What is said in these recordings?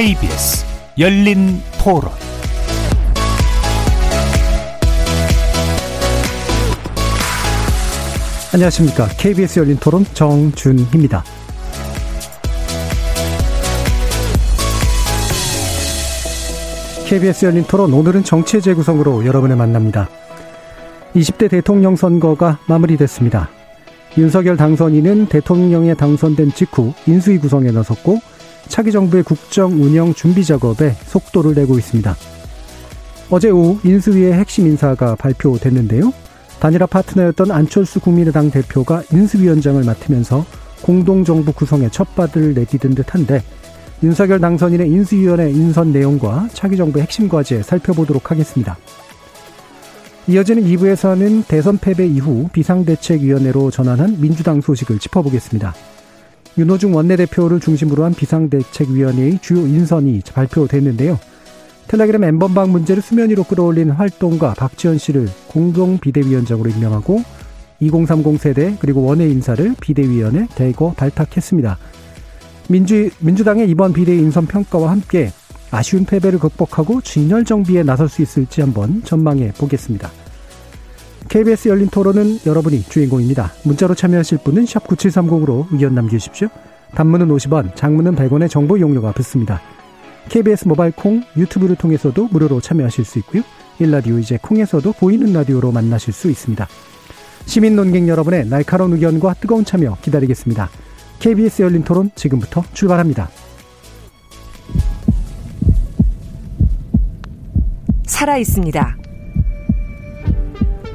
KBS 열린 토론 안녕하십니까. KBS 열린 토론 정준희입니다. KBS 열린 토론 오늘은 정치의 재구성으로 여러분을 만납니다. 20대 대통령 선거가 마무리됐습니다. 윤석열 당선인은 대통령에 당선된 직후 인수위 구성에 나섰고 차기 정부의 국정 운영 준비 작업에 속도를 내고 있습니다. 어제 오후 인수위의 핵심 인사가 발표됐는데요. 단일화 파트너였던 안철수 국민의당 대표가 인수위원장을 맡으면서 공동정부 구성에 첫발을 내디딘 듯한데 윤석열 당선인의 인수위원회 인선 내용과 차기 정부의 핵심 과제 살펴보도록 하겠습니다. 이어지는 2부에서는 대선 패배 이후 비상대책위원회로 전환한 민주당 소식을 짚어보겠습니다. 윤호중 원내대표를 중심으로 한 비상대책위원회의 주요 인선이 발표됐는데요. 텔레그램 엠번방 문제를 수면 위로 끌어올린 활동가 박지원 씨를 공동 비대위원장으로 임명하고 2030 세대 그리고 원외 인사를 비대위원회 대거 발탁했습니다. 민주, 민주당의 이번 비대위 인선 평가와 함께 아쉬운 패배를 극복하고 진열 정비에 나설 수 있을지 한번 전망해 보겠습니다. KBS 열린 토론은 여러분이 주인공입니다. 문자로 참여하실 분은 9730으로 의견 남겨주십시오. 단문은 50원, 장문은 100원의 정보 이용료가 붙습니다. KBS 모바일 콩, 유튜브를 통해서도 무료로 참여하실 수 있고요. 일라디오 이제 콩에서도 보이는 라디오로 만나실 수 있습니다. 시민 논객 여러분의 날카로운 의견과 뜨거운 참여 기다리겠습니다. KBS 열린 토론 지금부터 출발합니다. 살아 있습니다.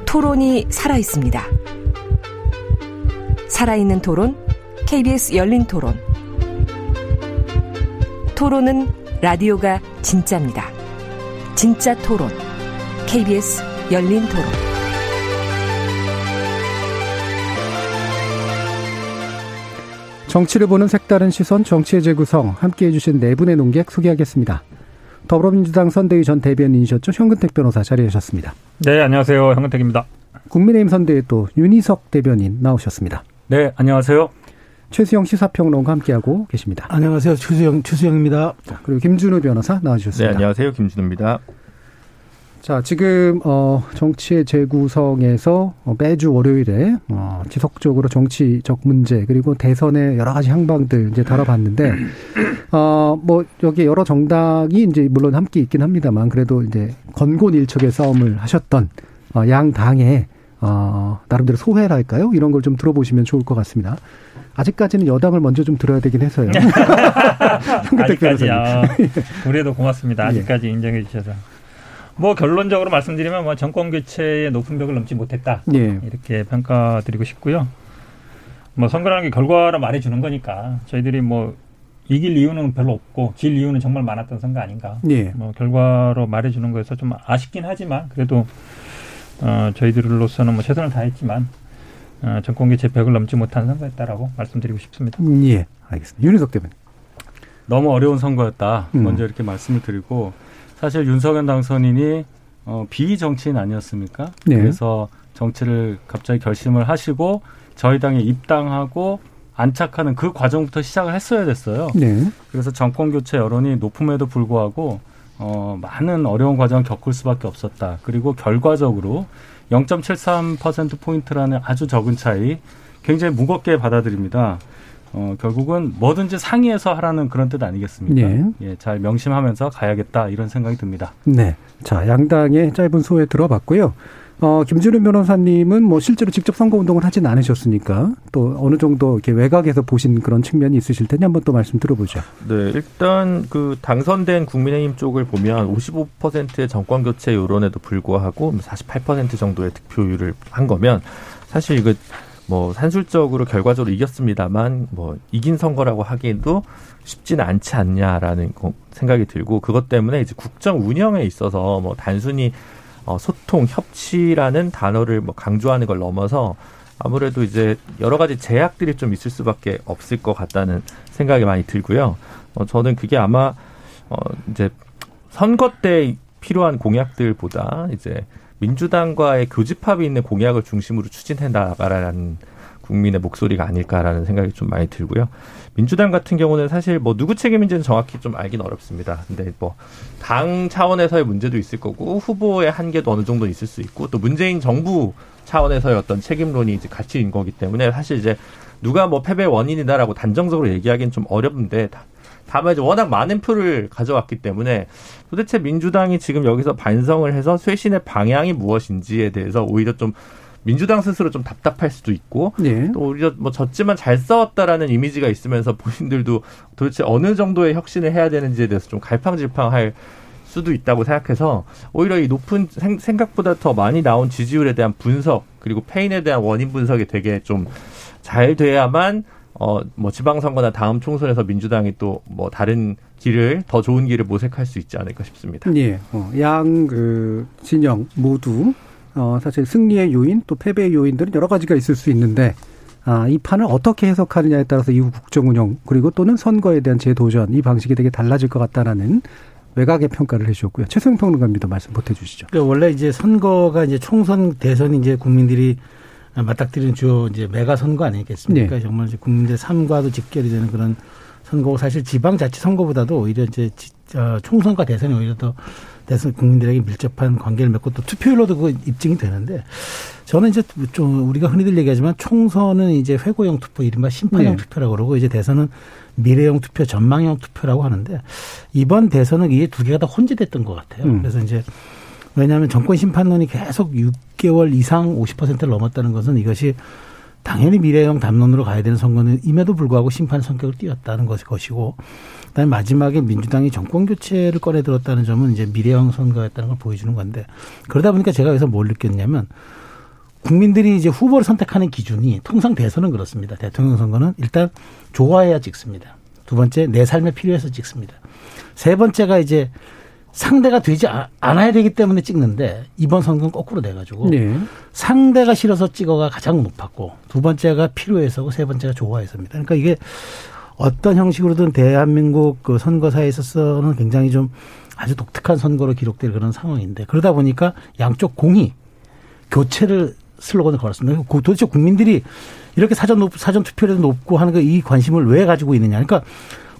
토론이 살아 있습니다. 살아있는 토론, KBS 열린 토론. 토론은 라디오가 진짜입니다. 진짜 토론, KBS 열린 토론. 정치를 보는 색다른 시선, 정치의 재구성, 함께 해주신 네 분의 논객 소개하겠습니다. 더불어민주당 선대위 전 대변인이셨죠. 현근택 변호사 자리하셨습니다. 네, 안녕하세요. 현근택입니다. 국민의힘 선대위 또 윤희석 대변인 나오셨습니다. 네, 안녕하세요. 최수영 시사평론가 함께하고 계십니다. 안녕하세요. 최수영, 최수영입니다. 그리고 김준우 변호사 나와주셨습니다. 네, 안녕하세요. 김준우입니다. 자, 지금 어 정치의 재구성에서 어, 매주 월요일에 어 지속적으로 정치적 문제 그리고 대선의 여러 가지 향방들 이제 다뤄봤는데 어뭐 여기 여러 정당이 이제 물론 함께 있긴 합니다만 그래도 이제 건곤일척의 싸움을 하셨던 어, 양 당의 어 나름대로 소회랄까요? 이런 걸 좀 들어보시면 좋을 것 같습니다. 아직까지는 여당을 먼저 좀 들어야 되긴 해서요. 아직까지요. 그래도 고맙습니다. 아직까지 예. 인정해 주셔서. 뭐 결론적으로 말씀드리면 뭐 정권 교체의 높은 벽을 넘지 못했다 예. 이렇게 평가드리고 싶고요. 뭐 선거라는 게 결과로 말해주는 거니까 저희들이 뭐 이길 이유는 별로 없고 질 이유는 정말 많았던 선거 아닌가. 예. 뭐 결과로 말해주는 거에서 좀 아쉽긴 하지만 그래도 어 저희들로서는 뭐 최선을 다했지만 어, 정권 교체 벽을 넘지 못한 선거였다라고 말씀드리고 싶습니다. 음, 예, 알겠습니다. 윤희석 대변인. 너무 어려운 선거였다. 음. 먼저 이렇게 말씀을 드리고 사실 윤석열 당선인이 어, 비정치인 아니었습니까? 네. 그래서 정치를 갑자기 결심을 하시고 저희 당에 입당하고 안착하는 그 과정부터 시작을 했어야 됐어요. 네. 그래서 정권 교체 여론이 높음에도 불구하고 어, 많은 어려운 과정을 겪을 수밖에 없었다. 그리고 결과적으로 0.73% 포인트라는 아주 적은 차이 굉장히 무겁게 받아들입니다. 어, 결국은 뭐든지 상의해서 하라는 그런 뜻 아니겠습니까? 네. 예, 잘 명심하면서 가야겠다 이런 생각이 듭니다. 네. 자, 양당의 짧은 소회 들어봤고요. 어, 김준우 변호사님은 뭐 실제로 직접 선거 운동을 하진 않으셨으니까 또 어느 정도 이렇게 외곽에서 보신 그런 측면이 있으실 텐데 한번 또 말씀 들어보죠. 네, 일단 그 당선된 국민의힘 쪽을 보면 55%의 정권 교체 여론에도 불구하고 48% 정도의 득표율을 한 거면 사실 이거 뭐 산술적으로 결과적으로 이겼습니다만 뭐 이긴 선거라고 하기에도 쉽지는 않지 않냐라는 생각이 들고 그것 때문에 이제 국정 운영에 있어서 뭐 단순히 어 소통 협치라는 단어를 뭐 강조하는 걸 넘어서 아무래도 이제 여러 가지 제약들이 좀 있을 수밖에 없을 것 같다는 생각이 많이 들고요. 어 저는 그게 아마 어 이제 선거 때 필요한 공약들보다 이제 민주당과의 교집합이 있는 공약을 중심으로 추진해 나가라는 국민의 목소리가 아닐까라는 생각이 좀 많이 들고요. 민주당 같은 경우는 사실 뭐 누구 책임인지는 정확히 좀 알긴 어렵습니다. 근데 뭐 당 차원에서의 문제도 있을 거고 후보의 한계도 어느 정도 있을 수 있고 또 문재인 정부 차원에서의 어떤 책임론이 이제 같이 있는 거기 때문에 사실 이제 누가 뭐 패배 원인이다라고 단정적으로 얘기하기는 좀 어렵는데 다만 이제 워낙 많은 표를 가져왔기 때문에 도대체 민주당이 지금 여기서 반성을 해서 쇄신의 방향이 무엇인지에 대해서 오히려 좀 민주당 스스로 좀 답답할 수도 있고 네. 또 오히려 뭐 졌지만 잘 싸웠다라는 이미지가 있으면서 본인들도 도대체 어느 정도의 혁신을 해야 되는지에 대해서 좀 갈팡질팡할 수도 있다고 생각해서 오히려 이 높은 생각보다 더 많이 나온 지지율에 대한 분석 그리고 페인에 대한 원인 분석이 되게 좀 잘 돼야만 어, 뭐 지방선거나 다음 총선에서 민주당이 또 뭐 다른 길을 더 좋은 길을 모색할 수 있지 않을까 싶습니다. 예. 어, 양그 진영 모두 어, 사실 승리의 요인 또 패배의 요인들은 여러 가지가 있을 수 있는데 아, 이 판을 어떻게 해석하느냐에 따라서 이후 국정 운영 그리고 또는 선거에 대한 재도전 이 방식이 되게 달라질 것 같다라는 외곽의 평가를 해주셨고요. 최소영 평론가님도 말씀 보태주시죠. 그러니까 원래 이제 선거가 이제 총선 대선이 이제 국민들이 맞닥뜨리는 주요 이제 메가 선거 아니겠습니까? 네. 정말 이제 국민들 삶과도 직결이 되는 그런 선거고 사실 지방자치 선거보다도 오히려 이제 어, 총선과 대선이 오히려 더 대선 국민들에게 밀접한 관계를 맺고 또 투표율로도 그 입증이 되는데 저는 이제 좀 우리가 흔히들 얘기하지만 총선은 이제 회고형 투표 이른바 심판형 네. 투표라고 그러고 이제 대선은 미래형 투표 전망형 투표라고 하는데 이번 대선은 이게 두 개가 다 혼재됐던 것 같아요. 음. 그래서 이제 왜냐하면 정권 심판론이 계속 6개월 이상 50%를 넘었다는 것은 이것이 당연히 미래형 담론으로 가야 되는 선거는 임에도 불구하고 심판 성격을 띄었다는 것이고 그다음에 마지막에 민주당이 정권 교체를 꺼내 들었다는 점은 이제 미래형 선거였다는 걸 보여주는 건데 그러다 보니까 제가 여기서 뭘 느꼈냐면 국민들이 이제 후보를 선택하는 기준이 통상 대선은 그렇습니다. 대통령 선거는 일단 좋아해야 찍습니다. 두 번째 내 삶에 필요해서 찍습니다. 세 번째가 이제 상대가 되지 않아야 되기 때문에 찍는데 이번 선거는 거꾸로 돼가지고 네. 상대가 싫어서 찍어가 가장 높았고 두 번째가 필요해서고 세 번째가 좋아해서입니다. 그러니까 이게 어떤 형식으로든 대한민국 그 선거사에 있어서는 굉장히 좀 아주 독특한 선거로 기록될 그런 상황인데 그러다 보니까 양쪽 공이 교체를 슬로건을 걸었습니다. 도대체 국민들이 이렇게 사전 높, 사전 투표율도 높고 하는 그이 관심을 왜 가지고 있느냐. 그러니까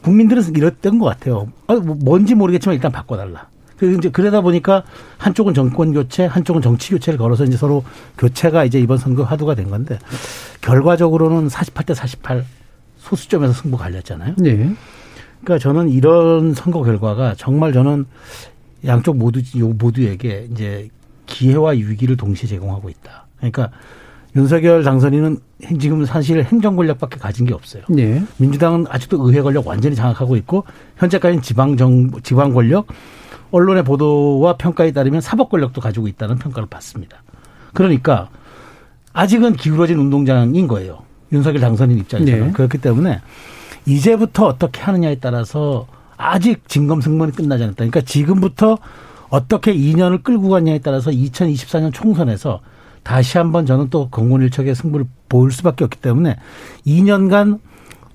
국민들은 이랬던 것 같아요. 아, 뭐 뭔지 모르겠지만 일단 바꿔달라. 그래서 이제 그러다 보니까 한쪽은 정권 교체, 한쪽은 정치 교체를 걸어서 이제 서로 교체가 이제 이번 선거 화두가 된 건데 결과적으로는 48대 48 소수점에서 승부 갈렸잖아요. 네. 그러니까 저는 이런 선거 결과가 정말 저는 양쪽 모두 모두에게 이제 기회와 위기를 동시에 제공하고 있다. 그러니까 윤석열 당선인은 지금 사실 행정 권력밖에 가진 게 없어요. 네. 민주당은 아직도 의회 권력 완전히 장악하고 있고 현재까지는 지방 정 지방 권력, 언론의 보도와 평가에 따르면 사법 권력도 가지고 있다는 평가를 받습니다. 그러니까 아직은 기울어진 운동장인 거예요. 윤석열 당선인 입장에서는 네. 그렇기 때문에 이제부터 어떻게 하느냐에 따라서 아직 진검승부는 끝나지 않았다. 그러니까 지금부터 어떻게 2년을 끌고 가냐에 따라서 2024년 총선에서 다시 한번 저는 또 건곤일척의 승부를 벌일 수밖에 없기 때문에 2년간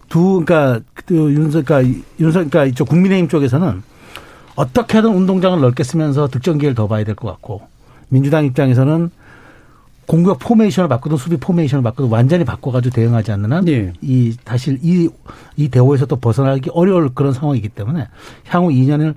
두 그러니까 그 윤석 그러니까 윤석 그러니까 이쪽 국민의힘 쪽에서는 어떻게든 운동장을 넓게 쓰면서 득점 기회를 더 봐야 될 것 같고 민주당 입장에서는 공격 포메이션을 바꾸든 수비 포메이션을 바꾸든 완전히 바꿔가지고 대응하지 않는 한, 네. 이, 다시 이, 이 대우에서 또 벗어나기 어려울 그런 상황이기 때문에 향후 2년을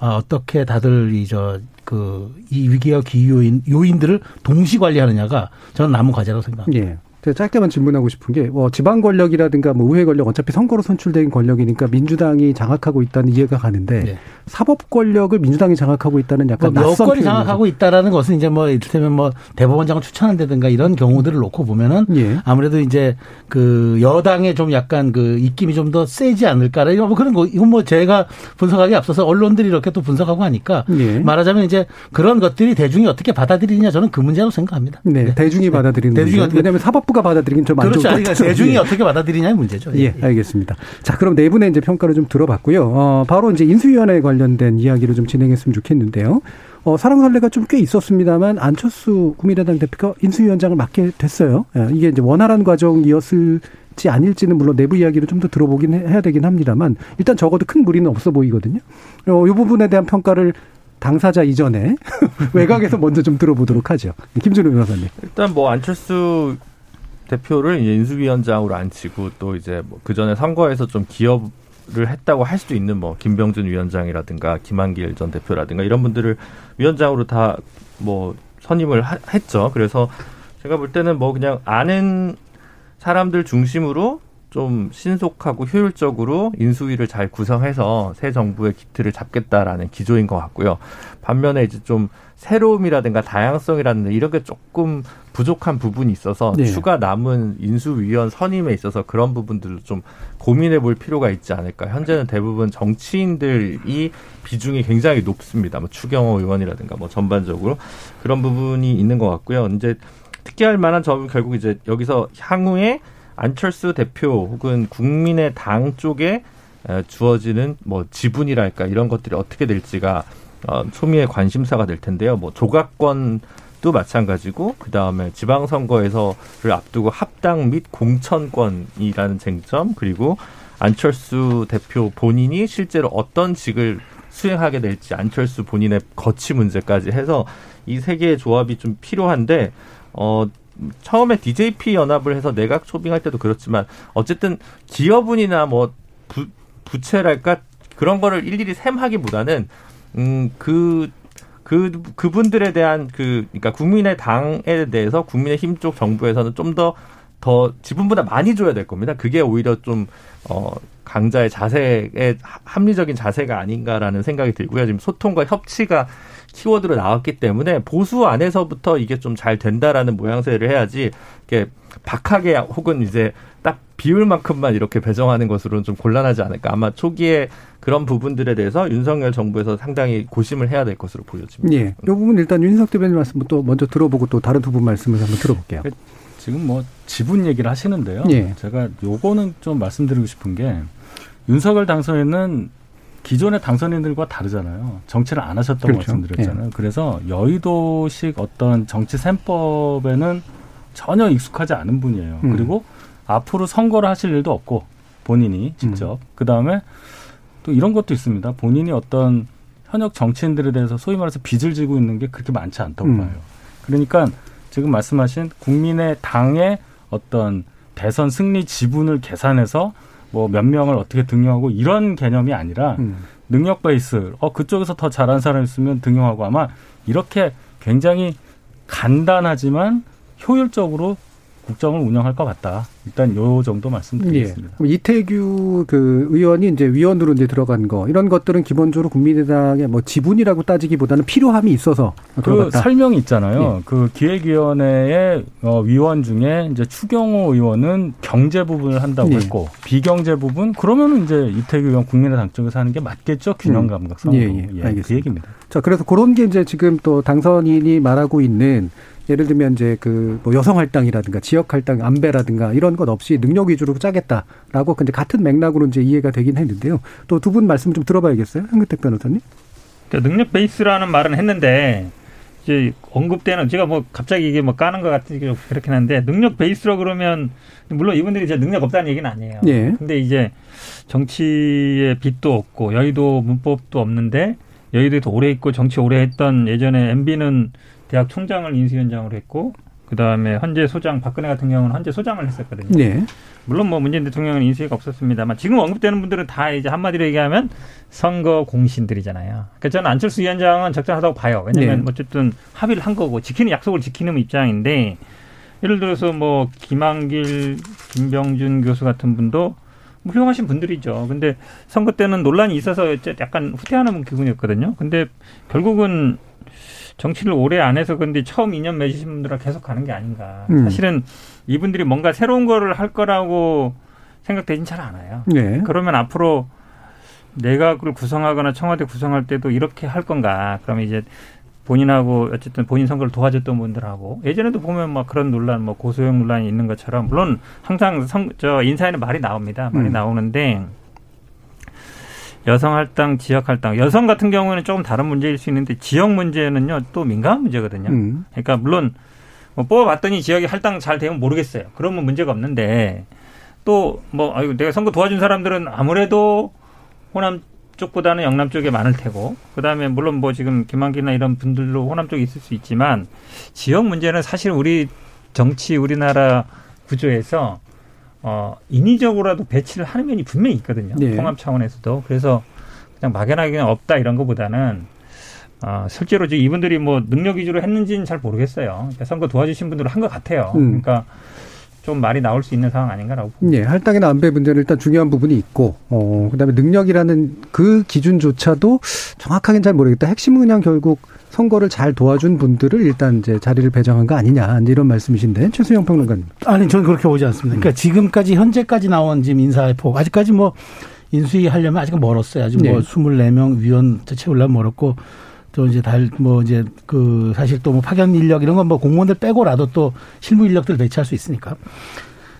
어, 어떻게 다들 이, 저, 그, 이 위기와 기후 요인, 요인들을 동시 관리하느냐가 저는 남은 과제라고 생각합니다. 예. 제가 짧게만 질문하고 싶은 게, 뭐, 지방 권력이라든가 뭐, 의회 권력, 어차피 선거로 선출된 권력이니까 민주당이 장악하고 있다는 이해가 가는데, 네. 사법 권력을 민주당이 장악하고 있다는 약간 뭐 낯선 여권이 장악하고 있다라는 것은 이제 뭐, 이를테면 뭐, 대법원장을 추천한다든가 이런 경우들을 놓고 보면은, 예. 아무래도 이제 그 여당의 좀 약간 그 입김이 좀 더 세지 않을까, 이런 뭐 그런 거, 이건 뭐 제가 분석하기 앞서서 언론들이 이렇게 또 분석하고 하니까, 예. 말하자면 이제 그런 것들이 대중이 어떻게 받아들이냐 저는 그 문제라고 생각합니다. 네. 네. 대중이 받아들이는 네. 대중이 왜냐하면 사법 정부가 받아들이긴 좀안 그렇죠. 좋을 것 같아요. 대중이 예. 어떻게 받아들이냐의 문제죠. 예. 예, 알겠습니다. 자, 그럼 네 분의 이제 평가를 좀 들어봤고요. 어, 바로 이제 인수위원회 관련된 이야기를 좀 진행했으면 좋겠는데요. 어, 사랑설레가 좀 꽤 있었습니다만 안철수 국민의당 대표가 인수위원장을 맡게 됐어요. 예, 이게 이제 원활한 과정이었을 지 아닐지는 물론 내부 이야기를 좀 더 들어보긴 해야 되긴 합니다만 일단 적어도 큰 무리는 없어 보이거든요. 어, 이 부분에 대한 평가를 당사자 이전에 외곽에서 먼저 좀 들어보도록 하죠. 김준우 변호사님. 일단 뭐 안철수 대표를 이제 인수위원장으로 앉히고 또 이제 뭐 그 전에 선거에서 좀 기업을 했다고 할 수도 있는 뭐 김병준 위원장이라든가 김한길 전 대표라든가 이런 분들을 위원장으로 다 뭐 선임을 하, 했죠. 그래서 제가 볼 때는 뭐 그냥 아는 사람들 중심으로 좀 신속하고 효율적으로 인수위를 잘 구성해서 새 정부의 기틀을 잡겠다라는 기조인 것 같고요. 반면에 이제 좀 새로움이라든가 다양성이라든가 이런 게 조금 부족한 부분이 있어서 네. 추가 남은 인수위원 선임에 있어서 그런 부분들도 좀 고민해 볼 필요가 있지 않을까. 현재는 대부분 정치인들이 비중이 굉장히 높습니다. 뭐 추경호 의원이라든가 뭐 전반적으로 그런 부분이 있는 것 같고요. 이제 특기할 만한 점은 결국 이제 여기서 향후에 안철수 대표 혹은 국민의 당 쪽에 주어지는 뭐 지분이랄까 이런 것들이 어떻게 될지가 어, 소미의 관심사가 될 텐데요. 뭐 조각권 도 마찬가지고 그 다음에 지방선거에서를 앞두고 합당 및 공천권이라는 쟁점 그리고 안철수 대표 본인이 실제로 어떤 직을 수행하게 될지 안철수 본인의 거치 문제까지 해서 이 세 개의 조합이 좀 필요한데 어 처음에 DJP 연합을 해서 내각 초빙할 때도 그렇지만 어쨌든 기업은이나 뭐 부, 부채랄까? 그런 거를 일일이 셈하기보다는 음그 그 그분들에 대한 그 그러니까 국민의 당에 대해서 국민의 힘 쪽 정부에서는 좀 더 더 지분보다 많이 줘야 될 겁니다. 그게 오히려 좀 어, 강자의 자세의 합리적인 자세가 아닌가라는 생각이 들고요. 지금 소통과 협치가 키워드로 나왔기 때문에 보수 안에서부터 이게 좀 잘 된다라는 모양새를 해야지 이렇게 박하게 혹은 이제 딱 비율만큼만 이렇게 배정하는 것으로는 좀 곤란하지 않을까. 아마 초기에 그런 부분들에 대해서 윤석열 정부에서 상당히 고심을 해야 될 것으로 보여집니다. 예. 이 부분 일단 윤석 대변인 말씀 또 먼저 들어보고 또 다른 두 분 말씀을 한번 들어볼게요. 지금 뭐 지분 얘기를 하시는데요. 예. 제가 요거는 좀 말씀드리고 싶은 게 윤석열 당선인은 기존의 당선인들과 다르잖아요. 정치를 안 하셨다고 그렇죠. 말씀드렸잖아요. 예. 그래서 여의도식 어떤 정치 셈법에는 전혀 익숙하지 않은 분이에요. 음. 그리고 앞으로 선거를 하실 일도 없고 본인이 직접 음. 그 다음에 또 이런 것도 있습니다. 본인이 어떤 현역 정치인들에 대해서 소위 말해서 빚을 지고 있는 게 그렇게 많지 않다고 음. 봐요. 그러니까 지금 말씀하신 국민의 당의 어떤 대선 승리 지분을 계산해서 뭐 몇 명을 어떻게 등용하고 이런 개념이 아니라 음. 능력 베이스 어 그쪽에서 더 잘한 사람 있으면 등용하고 아마 이렇게 굉장히 간단하지만 효율적으로 국정을 운영할 것 같다. 일단 요 정도 말씀드리겠습니다. 예. 이태규 그 의원이 이제 위원으로 이제 들어간 거 이런 것들은 기본적으로 국민의당의 뭐 지분이라고 따지기보다는 필요함이 있어서 그 들어갔다. 설명이 있잖아요. 예. 그 기획위원회의 어, 위원 중에 이제 추경호 의원은 경제 부분을 한다고 예. 했고 비경제 부분 그러면은 이제 이태규 의원 국민의당 쪽에서 하는 게 맞겠죠 균형 감각성으로. 음. 예, 예. 예. 알겠습니다. 그 얘기입니다. 자 그래서 그런 게 이제 지금 또 당선인이 말하고 있는 예를 들면 이제 그 뭐 여성 할당이라든가 지역 할당 안배라든가 이런 것 없이 능력 위주로 짜겠다라고 근데 같은 맥락으로 이제 이해가 되긴 했는데요. 또 두 분 말씀 좀 들어봐야겠어요. 한근택 변호사님. 그러니까 능력 베이스라는 말은 했는데 이제 언급되는 제가 뭐 갑자기 이게 뭐 까는 것 같은 게 그렇긴 한데 능력 베이스로 그러면 물론 이분들이 이제 능력 없다는 얘기는 아니에요. 예. 근데 이제 정치의 빚도 없고 여의도 문법도 없는데 여의도에도 오래 있고 정치 오래 했던 예전에 MB는 대학 총장을 인수위원장으로 했고 그 다음에 헌재 소장 박근혜 같은 경우는 헌재 소장을 했었거든요. 네. 물론 뭐 문재인 대통령은 인수위가 없었습니다만 지금 언급되는 분들은 다 이제 한마디로 얘기하면 선거 공신들이잖아요. 그러니까 저는 안철수 위원장은 적절하다고 봐요. 왜냐하면 네. 어쨌든 합의를 한 거고 지키는 약속을 지키는 입장인데 예를 들어서 뭐 김한길, 김병준 교수 같은 분도 훌륭하신 분들이죠. 근데 선거 때는 논란이 있어서 약간 후퇴하는 기분이었거든요. 근데 결국은 정치를 오래 안 해서 그런데 처음 인연 맺으신 분들은 계속 가는 게 아닌가. 음. 사실은 이분들이 뭔가 새로운 거를 할 거라고 생각되진 잘 않아요. 네. 그러면 앞으로 내각을 구성하거나 청와대 구성할 때도 이렇게 할 건가. 그러면 이제 본인하고 어쨌든 본인 선거를 도와줬던 분들하고 예전에도 보면 막 그런 논란, 뭐 고소형 논란이 있는 것처럼 물론 항상 성, 저 인사에는 말이 나옵니다. 말이 음. 나오는데 여성 할당, 지역 할당. 여성 같은 경우는 조금 다른 문제일 수 있는데 지역 문제는요 또 민감한 문제거든요. 음. 그러니까 물론 뭐 뽑아봤더니 지역이 할당 잘 되면 모르겠어요. 그러면 문제가 없는데 또 뭐 아이고 내가 선거 도와준 사람들은 아무래도 호남 쪽보다는 영남 쪽에 많을 테고 그다음에 물론 뭐 지금 김한기나 이런 분들도 호남 쪽에 있을 수 있지만 지역 문제는 사실 우리 정치 우리나라 구조에서 어, 인위적으로라도 배치를 하는 면이 분명히 있거든요. 네. 통합 차원에서도. 그래서 그냥 막연하게 그냥 없다 이런 것보다는 어, 실제로 이제 이분들이 뭐 능력 위주로 했는지는 잘 모르겠어요. 그러니까 선거 도와주신 분들은 한 것 같아요. 음. 그러니까 좀 말이 나올 수 있는 상황 아닌가라고 봅니다. 예, 할당이나 안배 문제는 일단 중요한 부분이 있고, 어, 그 다음에 능력이라는 그 기준조차도 정확하게는 잘 모르겠다. 핵심은 그냥 결국 선거를 잘 도와준 분들을 일단 이제 자리를 배정한 거 아니냐 이런 말씀이신데 최수영 평론가님. 아니 저는 그렇게 보지 않습니다. 그러니까 지금까지 현재까지 나온 지금 인사의 폭 아직까지 뭐 인수위 하려면 아직 멀었어요. 아직 뭐 네. 24명 위원 채우려면 멀었고 또 이제 달 뭐 이제 그 사실 또 뭐 파견 인력 이런 건 뭐 공무원들 빼고라도 또 실무 인력들 배치할 수 있으니까.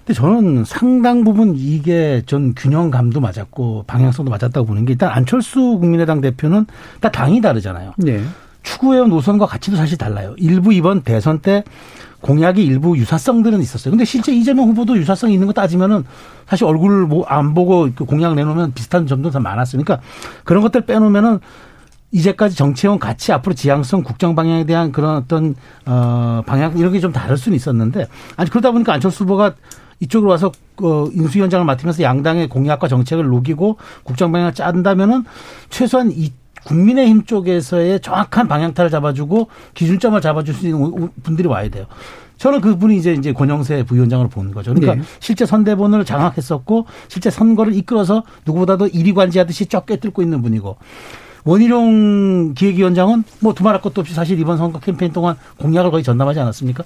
근데 저는 상당 부분 이게 전 균형감도 맞았고 방향성도 맞았다고 보는 게 일단 안철수 국민의당 대표는 다 당이 다르잖아요. 네. 추구해온 노선과 가치도 사실 달라요. 일부 이번 대선 때 공약이 일부 유사성들은 있었어요. 근데 실제 이재명 후보도 유사성이 있는 거 따지면은 사실 얼굴을 뭐안 보고 그 공약 내놓으면 비슷한 점도 다 많았으니까 그런 것들 빼놓으면은 이제까지 정치해온 가치 앞으로 지향성 국정 방향에 대한 그런 어떤 어 방향 이런 게 좀 다를 수는 있었는데 아니 그러다 보니까 안철수 후보가 이쪽으로 와서 그 인수위원장을 맡으면서 양당의 공약과 정책을 녹이고 국정 방향을 짠다면은 최소한 이 국민의힘 쪽에서의 정확한 방향타를 잡아주고 기준점을 잡아줄 수 있는 분들이 와야 돼요. 저는 그분이 이제 이제 권영세 부위원장으로 보는 거죠. 그러니까 네. 실제 선대본을 장악했었고 실제 선거를 이끌어서 누구보다도 이리 관지하듯이 쫙 꿰뚫고 있는 분이고 원희룡 기획위원장은 뭐 두말할 것도 없이 사실 이번 선거 캠페인 동안 공약을 거의 전담하지 않았습니까?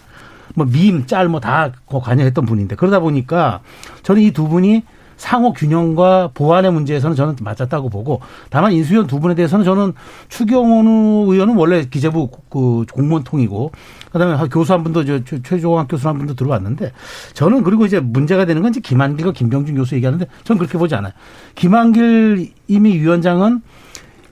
뭐 밈, 짤 뭐 다 관여했던 분인데 그러다 보니까 저는 이 두 분이 상호 균형과 보완의 문제에서는 저는 맞았다고 보고 다만 인수위원 두 분에 대해서는 저는 추경호 의원은 원래 기재부 그 공무원 통이고 그다음에 교수 한 분도 저 최조학 교수 한 분도 들어왔는데 저는 그리고 이제 문제가 되는 건 이제 김한길과 김병준 교수 얘기하는데 저는 그렇게 보지 않아요. 김한길 이미 위원장은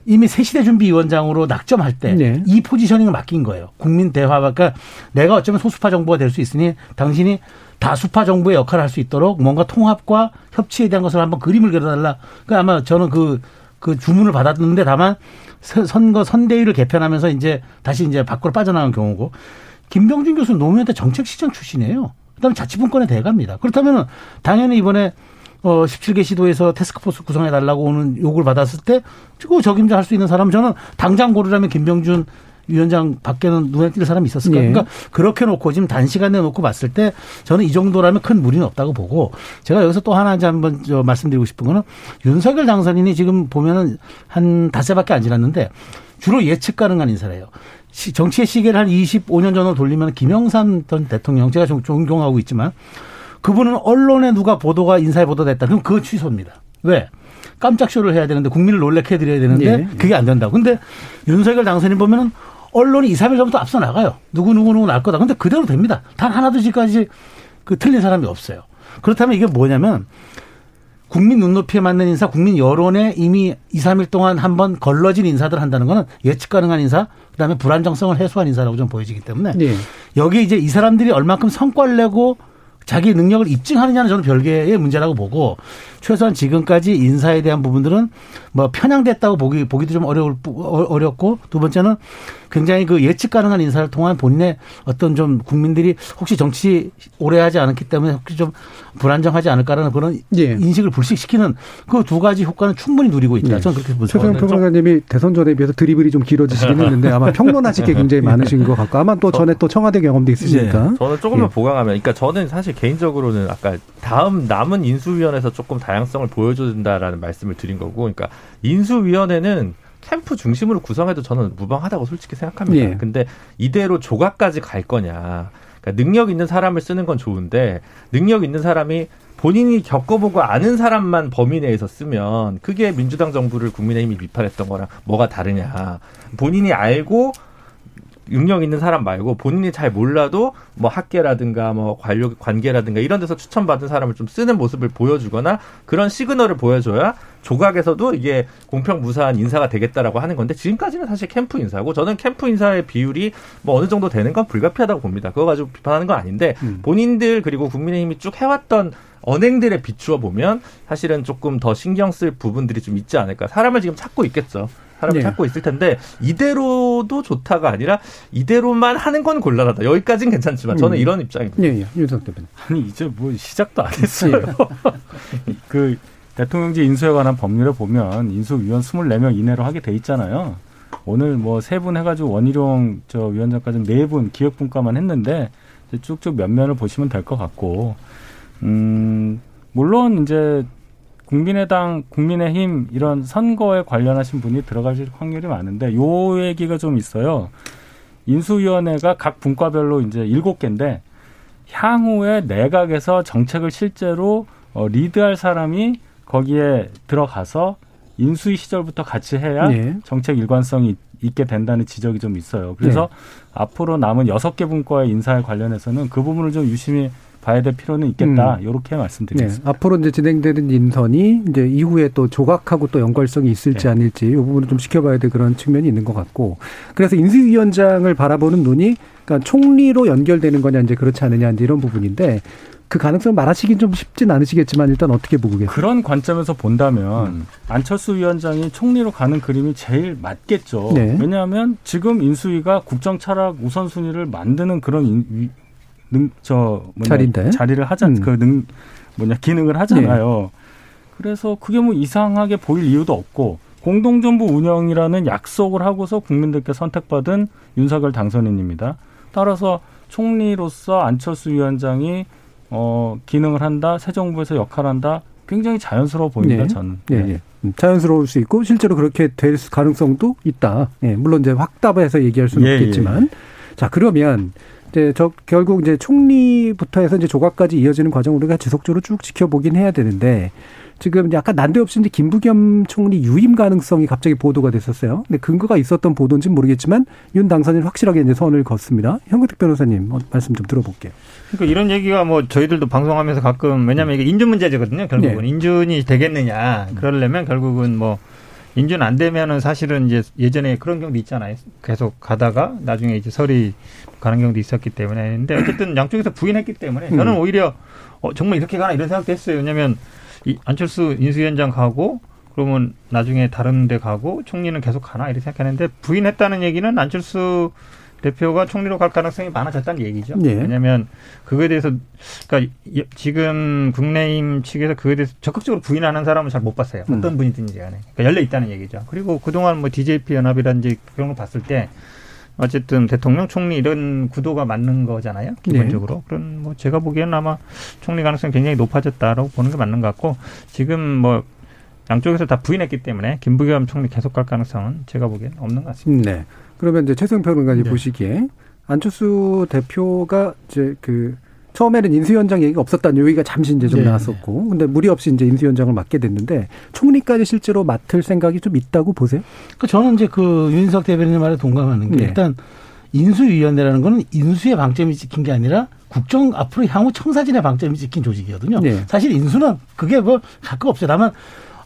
이미 새시대 준비위원장으로 낙점할 때이 네. 포지셔닝을 맡긴 거예요. 국민 대화, 그러니까 내가 어쩌면 소수파 정부가 될 수 있으니 당신이 다수파 정부의 역할을 할 수 있도록 뭔가 통합과 협치에 대한 것을 한번 그림을 그려달라. 그러니까 아마 저는 그, 그 주문을 받았는데 다만 선거 선대위를 개편하면서 이제 다시 이제 밖으로 빠져나간 경우고 김병준 교수는 노무현 때 정책시장 출신이에요. 그다음에 자치분권에 대갑니다. 그렇다면 당연히 이번에 어 17개 시도에서 테스크포스 구성해 달라고 오는 요구를 받았을 때 그거 적임자 할 수 있는 사람 저는 당장 고르라면 김병준 위원장 밖에는 눈에 띌 사람이 있었을까? 예. 그러니까 그렇게 놓고 지금 단시간에 놓고 봤을 때 저는 이 정도라면 큰 무리는 없다고 보고 제가 여기서 또 하나 이제 한번 저 말씀드리고 싶은 거는 윤석열 당선인이 지금 보면은 한 닷새밖에 안 지났는데 주로 예측 가능한 인사래요. 정치의 시계를 한 25년 전으로 돌리면 김영삼 전 대통령 제가 좀 존경하고 있지만 그분은 언론에 누가 보도가 인사에 보도됐다. 그럼 그거 취소입니다. 왜? 깜짝 쇼를 해야 되는데 국민을 놀래켜 드려야 되는데 예. 그게 안 된다고. 근데 윤석열 당선인 보면은 언론이 2, 3일 전부터 앞서 나가요. 누구 누구 누구 날 거다. 근데 그대로 됩니다. 단 하나도 지금까지 그 틀린 사람이 없어요. 그렇다면 이게 뭐냐면 국민 눈높이에 맞는 인사, 국민 여론에 이미 2, 3일 동안 한 번 걸러진 인사들 한다는 거는 예측 가능한 인사, 그다음에 불안정성을 해소한 인사라고 좀 보여지기 때문에 네. 여기 이제 이 사람들이 얼마큼 성과를 내고 자기 능력을 입증하느냐는 저는 별개의 문제라고 보고 최소한 지금까지 인사에 대한 부분들은 뭐 편향됐다고 보기 보기도 좀 어려울 어렵고 두 번째는 굉장히 그 예측 가능한 인사를 통한 본인의 어떤 좀 국민들이 혹시 정치 오래 하지 않았기 때문에 혹시 좀 불안정하지 않을까라는 그런 예. 인식을 불식시키는 그 두 가지 효과는 충분히 누리고 있다. 예. 저는 그렇게 보죠. 최소영 평론가님이 대선 전에 비해서 드리블이 좀 길어지시긴 했는데 아마 평론하실 게 굉장히 많으신 것 같고 아마 또 전에 또 청와대 경험도 있으시니까. 예. 저는 조금만 예. 보강하면, 그러니까 저는 사실 개인적으로는 아까 다음 남은 인수위원회에서 조금 다양성을 보여줘야 된다라는 말씀을 드린 거고, 그러니까 인수위원회는 캠프 중심으로 구성해도 저는 무방하다고 솔직히 생각합니다. 예. 근데 이대로 조각까지 갈 거냐. 그러니까 능력 있는 사람을 쓰는 건 좋은데 능력 있는 사람이 본인이 겪어보고 아는 사람만 범위 내에서 쓰면 그게 민주당 정부를 국민의힘이 비판했던 거랑 뭐가 다르냐. 본인이 알고 능력 있는 사람 말고 본인이 잘 몰라도 뭐 학계라든가 뭐 관료 관계라든가 이런 데서 추천받은 사람을 좀 쓰는 모습을 보여주거나 그런 시그널을 보여줘야 조각에서도 이게 공평 무사한 인사가 되겠다라고 하는 건데 지금까지는 사실 캠프 인사고 저는 캠프 인사의 비율이 뭐 어느 정도 되는 건 불가피하다고 봅니다. 그거 가지고 비판하는 건 아닌데 음. 본인들 그리고 국민의힘이 쭉 해왔던 언행들에 비추어 보면 사실은 조금 더 신경 쓸 부분들이 좀 있지 않을까. 사람을 지금 찾고 있겠죠. 사람을 네. 찾고 있을 텐데 이대로도 좋다가 아니라 이대로만 하는 건 곤란하다. 여기까지는 괜찮지만 저는 음. 이런 입장입니다. 예, 예. 윤석 대표님. 아니 이제 뭐 시작도 안 했어요. 그 대통령제 인수에 관한 법률에 보면 인수위원 24명 이내로 하게 돼 있잖아요. 오늘 뭐 세 분 해가지고 원희룡 저 위원장까지 네 분 기획분과만 했는데 쭉쭉 면면을 보시면 될 것 같고, 음, 물론 이제 국민의당, 국민의힘 이런 선거에 관련하신 분이 들어가실 확률이 많은데 요 얘기가 좀 있어요. 인수위원회가 각 분과별로 이제 일곱 개인데 향후에 내각에서 정책을 실제로 어, 리드할 사람이 거기에 들어가서 인수위 시절부터 같이 해야 네. 정책 일관성이 있게 된다는 지적이 좀 있어요. 그래서 네. 앞으로 남은 여섯 개 분과의 인사에 관련해서는 그 부분을 좀 유심히 봐야 될 필요는 있겠다. 이렇게 음. 말씀드리겠습니다. 네. 앞으로 이제 진행되는 인선이 이제 이후에 또 조각하고 또 연관성이 있을지 네. 아닐지 이 부분을 좀 지켜봐야 될 그런 측면이 있는 것 같고 그래서 인수위원장을 바라보는 눈이 그러니까 총리로 연결되는 거냐 이제 그렇지 않느냐 이제 이런 부분인데 그 가능성 말하시긴 좀 쉽진 않으시겠지만 일단 어떻게 보고 계세요? 그런 관점에서 본다면 음. 안철수 위원장이 총리로 가는 그림이 제일 맞겠죠. 네. 왜냐하면 지금 인수위가 국정 철학 우선순위를 만드는 그런 인, 능, 저 뭐냐, 자리인데 자리를 하자 음. 그능 뭐냐 기능을 하잖아요. 네. 그래서 그게 뭐 이상하게 보일 이유도 없고 공동정부 운영이라는 약속을 하고서 국민들께 선택받은 윤석열 당선인입니다. 따라서 총리로서 안철수 위원장이 어, 기능을 한다, 새 정부에서 역할한다, 굉장히 자연스러워 보입니다. 네. 저는. 네. 네. 음, 자연스러울 수 있고 실제로 그렇게 될 가능성도 있다. 예, 물론 이제 확답해서 얘기할 수는 예, 예 없겠지만, 예. 자 그러면 이제 저 결국 이제 총리부터 해서 이제 조각까지 이어지는 과정 우리가 지속적으로 쭉 지켜보긴 해야 되는데 지금 약간 난데없이 이제 김부겸 총리 유임 가능성이 갑자기 보도가 됐었어요. 근데 근거가 있었던 보도인지는 모르겠지만 윤 당선인 확실하게 이제 선을 걷습니다. 현근택 변호사님 뭐 말씀 좀 들어볼게요. 그러니까 이런 얘기가 뭐 저희들도 방송하면서 가끔 왜냐하면 이게 인준 문제거든요. 결국은 네. 인준이 되겠느냐 그러려면 결국은 뭐 인준 안 되면은 사실은 이제 예전에 그런 경우도 있잖아요. 계속 가다가 나중에 이제 설이 가는 경우도 있었기 때문에. 근데 어쨌든 양쪽에서 부인했기 때문에 저는 음. 오히려 어, 정말 이렇게 가나 이런 생각도 했어요. 왜냐하면 이 안철수 인수위원장 가고 그러면 나중에 다른 데 가고 총리는 계속 가나 이렇게 생각하는데 부인했다는 얘기는 안철수 대표가 총리로 갈 가능성이 많아졌다는 얘기죠. 네. 왜냐하면 그거에 대해서 그러니까 지금 국내임 측에서 그거에 대해서 적극적으로 부인하는 사람은 잘 못 봤어요. 어떤 음. 분이든지 간에 그러니까 열려 있다는 얘기죠. 그리고 그동안 뭐 DJP 연합이라든지 그런 거 봤을 때 어쨌든 대통령, 총리 이런 구도가 맞는 거잖아요. 기본적으로. 네. 그런 뭐 제가 보기에는 아마 총리 가능성이 굉장히 높아졌다라고 보는 게 맞는 것 같고 지금 뭐 양쪽에서 다 부인했기 때문에 김부겸 총리 계속 갈 가능성은 제가 보기에는 없는 것 같습니다. 네. 그러면 이제 최승 평론가님 네. 보시기에 안철수 대표가 이제 그 처음에는 인수위원장 얘기가 없었다는 얘기가 잠시 이제 좀 네. 나왔었고, 근데 무리 없이 이제 인수위원장을 맡게 됐는데 총리까지 실제로 맡을 생각이 좀 있다고 보세요? 그 저는 이제 그 윤석 대변인 말에 동감하는 게 네. 일단 인수위원회라는 거는 인수의 방점이 찍힌 게 아니라 국정 앞으로 향후 청사진의 방점이 찍힌 조직이거든요. 네. 사실 인수는 그게 뭐 할 거 없어요. 다만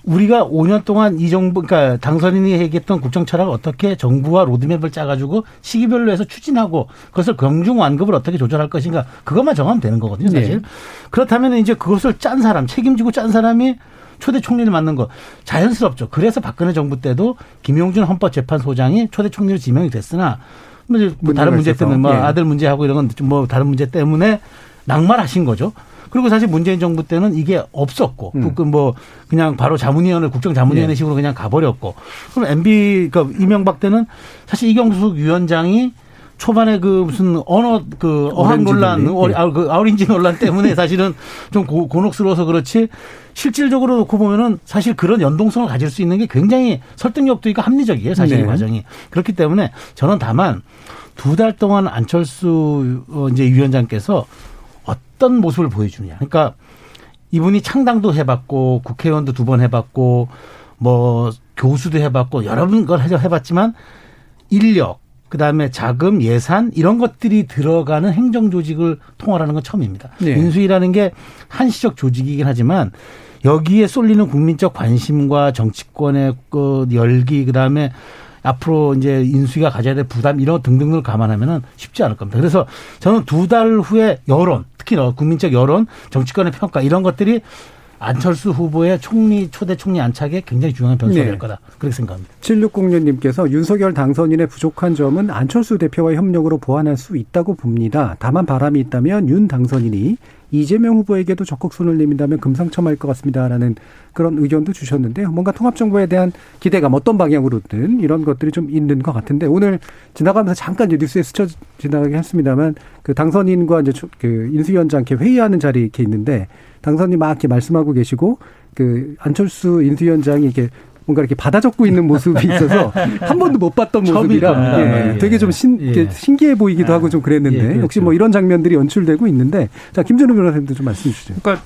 우리가 5년 동안 이 정부, 그러니까 당선인이 얘기했던 국정 철학을 어떻게 정부와 로드맵을 짜가지고 시기별로 해서 추진하고 그것을 경중 완급을 어떻게 조절할 것인가 그것만 정하면 되는 거거든요, 사실. 네. 그렇다면 이제 그것을 짠 사람, 책임지고 짠 사람이 초대 총리를 맡는 거 자연스럽죠. 그래서 박근혜 정부 때도 김용준 헌법재판소장이 초대 총리로 지명이 됐으나 뭐, 뭐 다른 문제 때문에 뭐 예. 아들 문제하고 이런 건 뭐 다른 문제 때문에 낙마하신 거죠. 그리고 사실 문재인 정부 때는 이게 없었고, 음. 그뭐 그냥 바로 자문위원회 국정 자문위원회 네. 식으로 그냥 가버렸고, 그럼 MB 그 이명박 때는 사실 이경숙 위원장이 초반에 그 무슨 언어 그 어학 논란, 어, 네. 아, 그 아우린지 논란 때문에 사실은 좀 고, 곤혹스러워서 그렇지 실질적으로 놓고 보면은 사실 그런 연동성을 가질 수 있는 게 굉장히 설득력도 있고 합리적이에요 사실 네. 이 과정이 그렇기 때문에 저는 다만 두 달 동안 안철수 어, 이제 위원장께서 어떤 모습을 보여주느냐. 그러니까 이분이 창당도 해봤고 국회의원도 두 번 해봤고 뭐 교수도 해봤고 여러 번 해봤지만 인력 그다음에 자금 예산 이런 것들이 들어가는 행정 조직을 통할하는 건 처음입니다. 네. 인수위라는 게 한시적 조직이긴 하지만 여기에 쏠리는 국민적 관심과 정치권의 그 열기 그다음에 앞으로 이제 인수위가 가져야 될 부담 이런 등등을 감안하면은 쉽지 않을 겁니다. 그래서 저는 두 달 후에 여론, 특히 국민적 여론, 정치권의 평가 이런 것들이 안철수 후보의 총리 초대 총리 안착에 굉장히 중요한 변수가 네. 될 거다. 그렇게 생각합니다. 7606님께서 윤석열 당선인의 부족한 점은 안철수 대표와 협력으로 보완할 수 있다고 봅니다. 다만 바람이 있다면 윤 당선인이 이재명 후보에게도 적극 손을 내민다면 금상첨화일 것 같습니다라는 그런 의견도 주셨는데요. 뭔가 통합정부에 대한 기대감 어떤 방향으로든 이런 것들이 좀 있는 것 같은데 오늘 지나가면서 잠깐 뉴스에 스쳐 지나가긴 했습니다만 그 당선인과 이제 그 인수위원장 이렇게 회의하는 자리 이렇게 있는데 당선인 막 이렇게 말씀하고 계시고 그 안철수 인수위원장이 이렇게 뭔가 이렇게 받아 적고 있는 모습이 있어서 한 번도 못 봤던 모습이라 예, 예, 되게 좀 신, 예. 신기해 보이기도 하고 좀 그랬는데 예, 그렇죠. 역시 뭐 이런 장면들이 연출되고 있는데 자 김준호 변호사님도 좀 말씀해 주시죠. 그러니까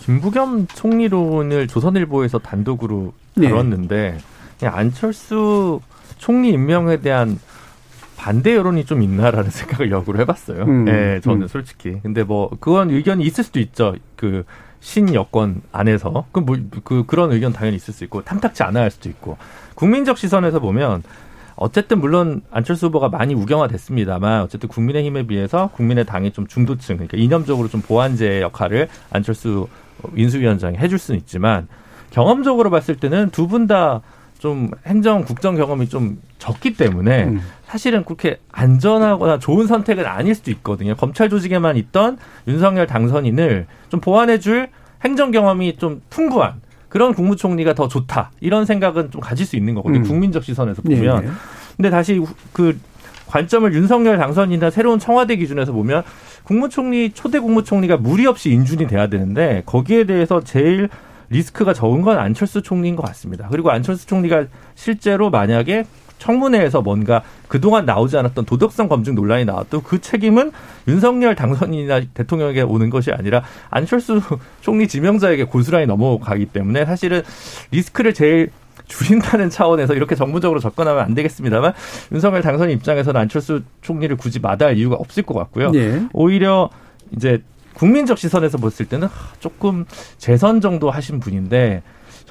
김부겸 총리론을 조선일보에서 단독으로 네. 다뤘는데 안철수 총리 임명에 대한 반대 여론이 좀 있나라는 생각을 역으로 해봤어요. 음. 네, 저는 음. 솔직히. 근데 뭐 그건 의견이 있을 수도 있죠. 그 신여권 안에서 그, 뭐, 그 그런 의견 당연히 있을 수 있고 탐탁치 않아 할 수도 있고 국민적 시선에서 보면 어쨌든 물론 안철수 후보가 많이 우경화됐습니다만 어쨌든 국민의힘에 비해서 국민의 당이 좀 중도층 그러니까 이념적으로 좀 보완제 역할을 안철수 인수위원장이 해줄 수는 있지만 경험적으로 봤을 때는 두 분 다 좀 행정 국정 경험이 좀 적기 때문에 음. 사실은 그렇게 안전하거나 좋은 선택은 아닐 수도 있거든요. 검찰 조직에만 있던 윤석열 당선인을 좀 보완해줄 행정 경험이 좀 풍부한 그런 국무총리가 더 좋다 이런 생각은 좀 가질 수 있는 거거든요. 음. 국민적 시선에서 보면. 네, 네. 근데 다시 그 관점을 윤석열 당선인이나 새로운 청와대 기준에서 보면 국무총리 초대 국무총리가 무리 없이 인준이 돼야 되는데 거기에 대해서 제일 리스크가 적은 건 안철수 총리인 것 같습니다. 그리고 안철수 총리가 실제로 만약에 청문회에서 뭔가 그동안 나오지 않았던 도덕성 검증 논란이 나왔도 그 책임은 윤석열 당선인이나 대통령에게 오는 것이 아니라 안철수 총리 지명자에게 고스란히 넘어가기 때문에 사실은 리스크를 제일 줄인다는 차원에서 이렇게 정무적으로 접근하면 안 되겠습니다만 윤석열 당선인 입장에서는 안철수 총리를 굳이 마다할 이유가 없을 것 같고요. 네. 오히려 이제 국민적 시선에서 봤을 때는 조금 재선 정도 하신 분인데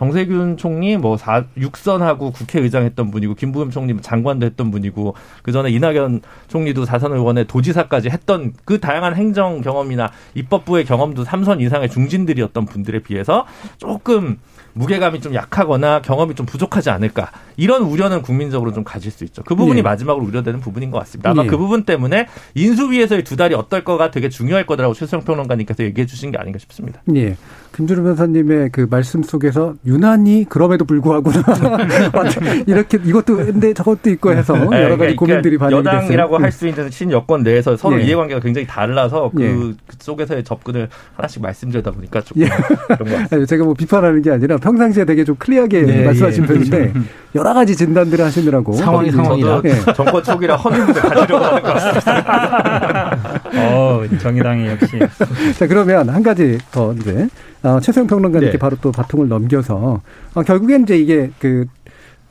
정세균 총리 뭐 4, 6선하고 국회의장 했던 분이고 김부겸 총리 장관도 했던 분이고 그 전에 이낙연 총리도 4선 의원의 도지사까지 했던 그 다양한 행정 경험이나 입법부의 경험도 3선 이상의 중진들이었던 분들에 비해서 조금 무게감이 좀 약하거나 경험이 좀 부족하지 않을까 이런 우려는 국민적으로 좀 가질 수 있죠. 그 부분이 네. 마지막으로 우려되는 부분인 것 같습니다. 아마 네. 그 부분 때문에 인수위에서의 두 달이 어떨 거가 되게 중요할 거라고 최수영 평론가님께서 얘기해 주신 게 아닌가 싶습니다. 네. 김준우 변사님의 그 말씀 속에서 유난히 그럼에도 불구하고 이렇게 이것도 근데 저것도 있고 해서 네. 여러 가지 그러니까 고민들이 반영이 됐어요. 여당이라고 할 수 있는 신여권 내에서 서로 네. 이해관계가 굉장히 달라서 그, 네. 그 속에서의 접근을 하나씩 말씀드리다 보니까 조금 예. 그런 것 같습니다. 제가 뭐 비판하는 게 아니라 평상시에 되게 좀 클리어하게 네, 말씀하신 예. 편인데 여러 가지 진단들을 하시느라고 상황이 상황이라 네. 정권 초기라 허민을 가지려고 하는 것 같습니다. 어, 정의당이 역시. 자 그러면 한 가지 더 이제 어, 최소영 평론가님께 네. 바로 또 바통을 넘겨서 어, 결국엔 이제 이게 그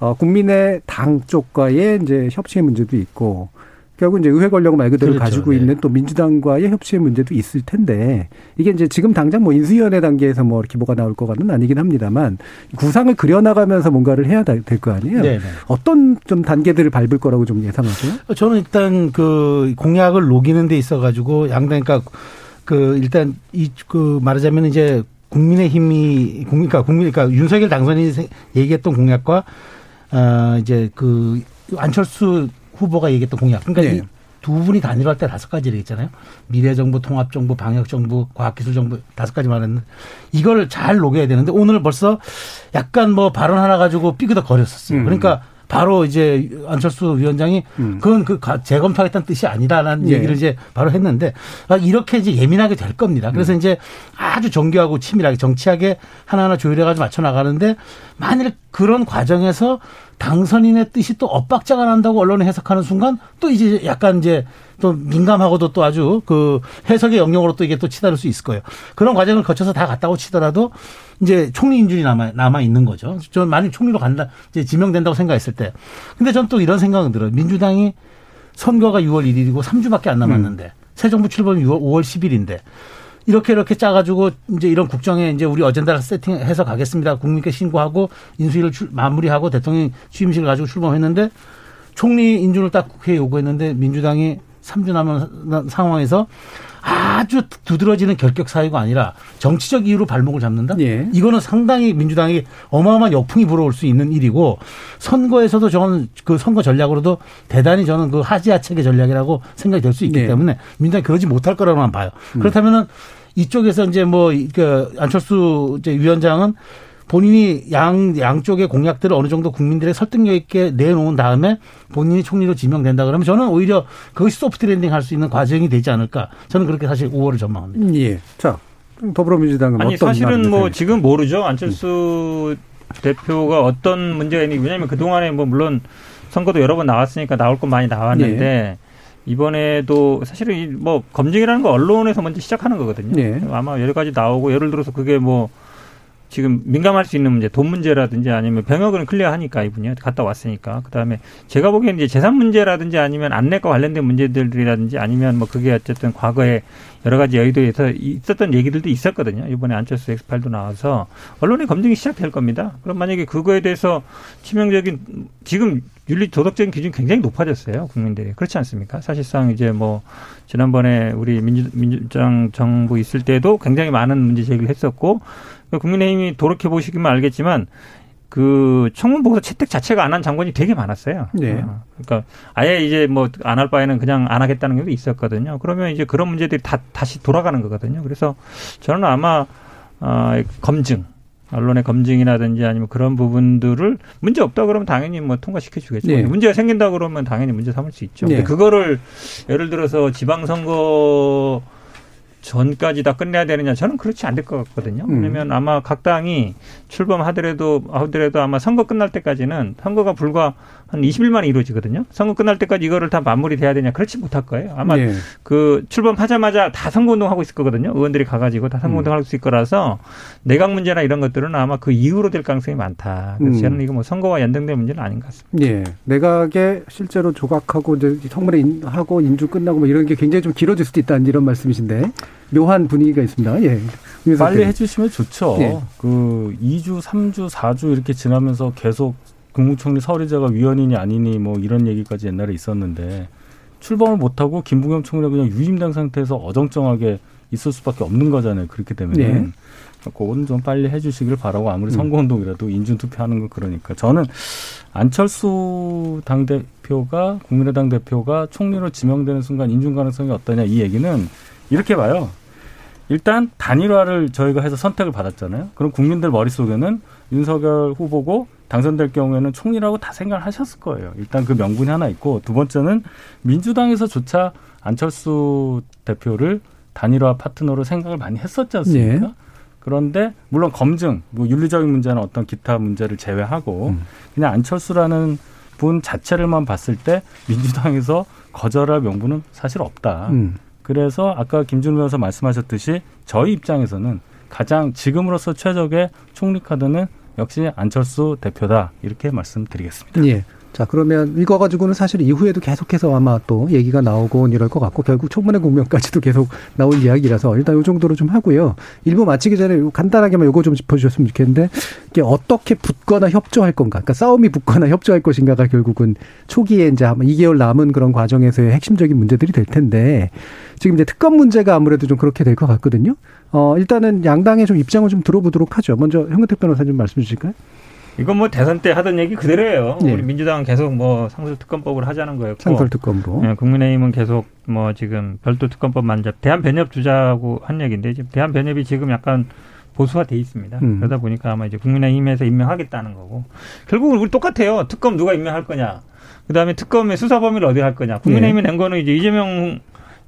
어, 국민의 당 쪽과의 이제 협치의 문제도 있고 결국 이제 의회 권력 말 그대로 그렇죠. 가지고 네. 있는 또 민주당과의 협치의 문제도 있을 텐데 이게 이제 지금 당장 뭐 인수위원회 단계에서 뭐 이렇게 뭐가 나올 것같은 아니긴 합니다만 구상을 그려나가면서 뭔가를 해야 될 거 아니에요. 네네. 네. 어떤 좀 단계들을 밟을 거라고 좀 예상하세요? 저는 일단 그 공약을 녹이는 데 있어 가지고 양당 그러니까 그 일단 이 그 말하자면 이제 국민의힘이 그러니까 국민 그러니까 윤석열 당선인이 얘기했던 공약과 어 이제 그 안철수 후보가 얘기했던 공약. 그러니까 네. 이두 분이 단일화할 때 다섯 가지를 했잖아요. 미래정부, 통합정부, 방역정부, 과학기술정부 다섯 가지 말했는데 이걸 잘 녹여야 되는데 오늘 벌써 약간 뭐 발언 하나 가지고 삐그덕 거렸었어요. 음. 그러니까 바로 이제 안철수 위원장이 음. 그건 그 재검토하겠다는 뜻이 아니다라는 예. 얘기를 이제 바로 했는데 이렇게 이제 예민하게 될 겁니다. 그래서 음. 이제 아주 정교하고 치밀하게 정치하게 하나하나 조율해가지고 맞춰 나가는데 만일 그런 과정에서 당선인의 뜻이 또 엇박자가 난다고 언론에 해석하는 순간 또 이제 약간 이제 또 민감하고도 또 아주 그 해석의 영역으로 또 이게 또 치달을 수 있을 거예요. 그런 과정을 거쳐서 다 갔다고 치더라도 이제 총리 인준이 남아 남아 있는 거죠. 저 만약 총리로 간다 이제 지명된다고 생각했을 때. 근데 전 또 이런 생각은 들어요. 민주당이 선거가 6월 1일이고 3주밖에 안 남았는데 음. 새 정부 출범이 6월 5월 10일인데 이렇게 이렇게 짜가지고 이제 이런 국정에 이제 우리 어젠다를 세팅해서 가겠습니다. 국민께 신고하고 인수위를 출, 마무리하고 대통령 취임식을 가지고 출범했는데 총리 인준을 딱 국회에 요구했는데 민주당이 3주 남은 상황에서 아주 두드러지는 결격 사유가 아니라 정치적 이유로 발목을 잡는다? 예. 이거는 상당히 민주당이 어마어마한 역풍이 불어올 수 있는 일이고 선거에서도 저는 그 선거 전략으로도 대단히 저는 그 하지아책의 전략이라고 생각이 될 수 있기 예. 때문에 민주당이 그러지 못할 거라고만 봐요. 음. 그렇다면은 이쪽에서 이제 뭐 그 안철수 이제 위원장은 본인이 양 양쪽의 공약들을 어느 정도 국민들의 설득력 있게 내놓은 다음에 본인이 총리로 지명된다 그러면 저는 오히려 그것이 soft landing 할 수 있는 과정이 되지 않을까 저는 그렇게 사실 5월을 전망합니다. 예. 자 더불어민주당은 아니 사실은 뭐 지금 모르죠 안철수 음. 대표가 어떤 문제가 있는지 왜냐하면 그 동안에 뭐 물론 선거도 여러 번 나왔으니까 나올 건 많이 나왔는데. 예. 이번에도 사실은 뭐 검증이라는 거 언론에서 먼저 시작하는 거거든요. 네. 아마 여러 가지 나오고 예를 들어서 그게 뭐 지금 민감할 수 있는 문제, 돈 문제라든지 아니면 병역은 클리어하니까 이분이 갔다 왔으니까. 그 다음에 제가 보기에는 이제 재산 문제라든지 아니면 안내과 관련된 문제들이라든지 아니면 뭐 그게 어쨌든 과거에 여러 가지 여의도에서 있었던 얘기들도 있었거든요. 이번에 안철수 엑스파일도 나와서 언론의 검증이 시작될 겁니다. 그럼 만약에 그거에 대해서 치명적인 지금 윤리 도덕적인 기준이 굉장히 높아졌어요. 국민들이. 그렇지 않습니까? 사실상 이제 뭐 지난번에 우리 민주, 민주당 정부 있을 때도 굉장히 많은 문제 제기를 했었고 국민의힘이 돌이켜 보시기만 알겠지만 그 청문 보고서 채택 자체가 안 한 장관이 되게 많았어요. 네. 어, 그러니까 아예 이제 뭐 안 할 바에는 그냥 안 하겠다는 경우도 있었거든요. 그러면 이제 그런 문제들이 다 다시 돌아가는 거거든요. 그래서 저는 아마 어, 검증 언론의 검증이라든지 아니면 그런 부분들을 문제 없다 그러면 당연히 뭐 통과시켜 주겠죠. 네. 문제가 생긴다 그러면 당연히 문제 삼을 수 있죠. 네. 근데 그거를 예를 들어서 지방 선거 전까지 다 끝내야 되느냐 저는 그렇지 않을 것 같거든요. 음. 왜냐하면 아마 각 당이 출범하더라도 하더라도 아마 선거 끝날 때까지는 선거가 불과 한 20일 만에 이루어지거든요. 선거 끝날 때까지 이거를 다 마무리돼야 되냐 그렇지 못할 거예요. 아마 네. 그 출범하자마자 다 선거운동 하고 있을 거거든요. 의원들이 가가지고 다 선거운동 음. 할수 있을 거라서 내각 문제나 이런 것들은 아마 그 이후로 될 가능성이 많다. 그래서 음. 저는 이거 뭐 선거와 연동된 문제는 아닌 것 같습니다. 네. 내각에 실제로 조각하고 이제 청문회 하고 인주 끝나고 뭐 이런 게 굉장히 좀 길어질 수도 있다는 이런 말씀이신데 묘한 분위기가 있습니다. 예. 빨리 해주시면 좋죠. 예. 그 2주, 3주, 4주 이렇게 지나면서 계속 국무총리 서리자가 위원이니 아니니 뭐 이런 얘기까지 옛날에 있었는데 출범을 못하고 김부겸 총리가 그냥 유임된 상태에서 어정쩡하게 있을 수밖에 없는 거잖아요. 그렇기 때문에. 네. 그건 좀 빨리 해주시길 바라고 아무리 음. 선거운동이라도 인준투표하는 거 그러니까 저는 안철수 당 대표가 국민의당 대표가 총리로 지명되는 순간 인준 가능성이 어떠냐 이 얘기는 이렇게 봐요. 일단 단일화를 저희가 해서 선택을 받았잖아요. 그럼 국민들 머릿속에는 윤석열 후보고 당선될 경우에는 총리라고 다 생각을 하셨을 거예요. 일단 그 명분이 하나 있고 두 번째는 민주당에서조차 안철수 대표를 단일화 파트너로 생각을 많이 했었지 않습니까? 네. 그런데 물론 검증, 뭐 윤리적인 문제나 어떤 기타 문제를 제외하고 음. 그냥 안철수라는 분 자체를만 봤을 때 민주당에서 거절할 명분은 사실 없다. 음. 그래서 아까 김준우 변호사 말씀하셨듯이 저희 입장에서는 가장 지금으로서 최적의 총리 카드는 역시 안철수 대표다 이렇게 말씀드리겠습니다. 예. 자 그러면 이거 가지고는 사실 이후에도 계속해서 아마 또 얘기가 나오고 이럴 것 같고 결국 청문회 국면까지도 계속 나올 이야기라서 일단 요 정도로 좀 하고요. 일부 마치기 전에 간단하게만 요거 좀 짚어주셨으면 좋겠는데 이게 어떻게 붙거나 협조할 건가? 그러니까 싸움이 붙거나 협조할 것인가가 결국은 초기에 이제 아마 2개월 남은 그런 과정에서의 핵심적인 문제들이 될 텐데 지금 이제 특검 문제가 아무래도 좀 그렇게 될 것 같거든요. 어 일단은 양당의 좀 입장을 좀 들어보도록 하죠. 먼저 현근택 변호사 좀 말씀 주실까요? 이건 뭐 대선 때 하던 얘기 그대로예요. 네. 우리 민주당은 계속 뭐 상설특검법을 하자는 거였고. 상설특검도. 네, 국민의힘은 계속 뭐 지금 별도 특검법 만잡, 대한변협 주자고 한 얘기인데 지금 대한변협이 지금 약간 보수화돼 있습니다. 음. 그러다 보니까 아마 이제 국민의힘에서 임명하겠다는 거고. 결국은 우리 똑같아요. 특검 누가 임명할 거냐. 그다음에 특검의 수사 범위를 어디 할 거냐. 국민의힘이 네. 낸 거는 이제 이재명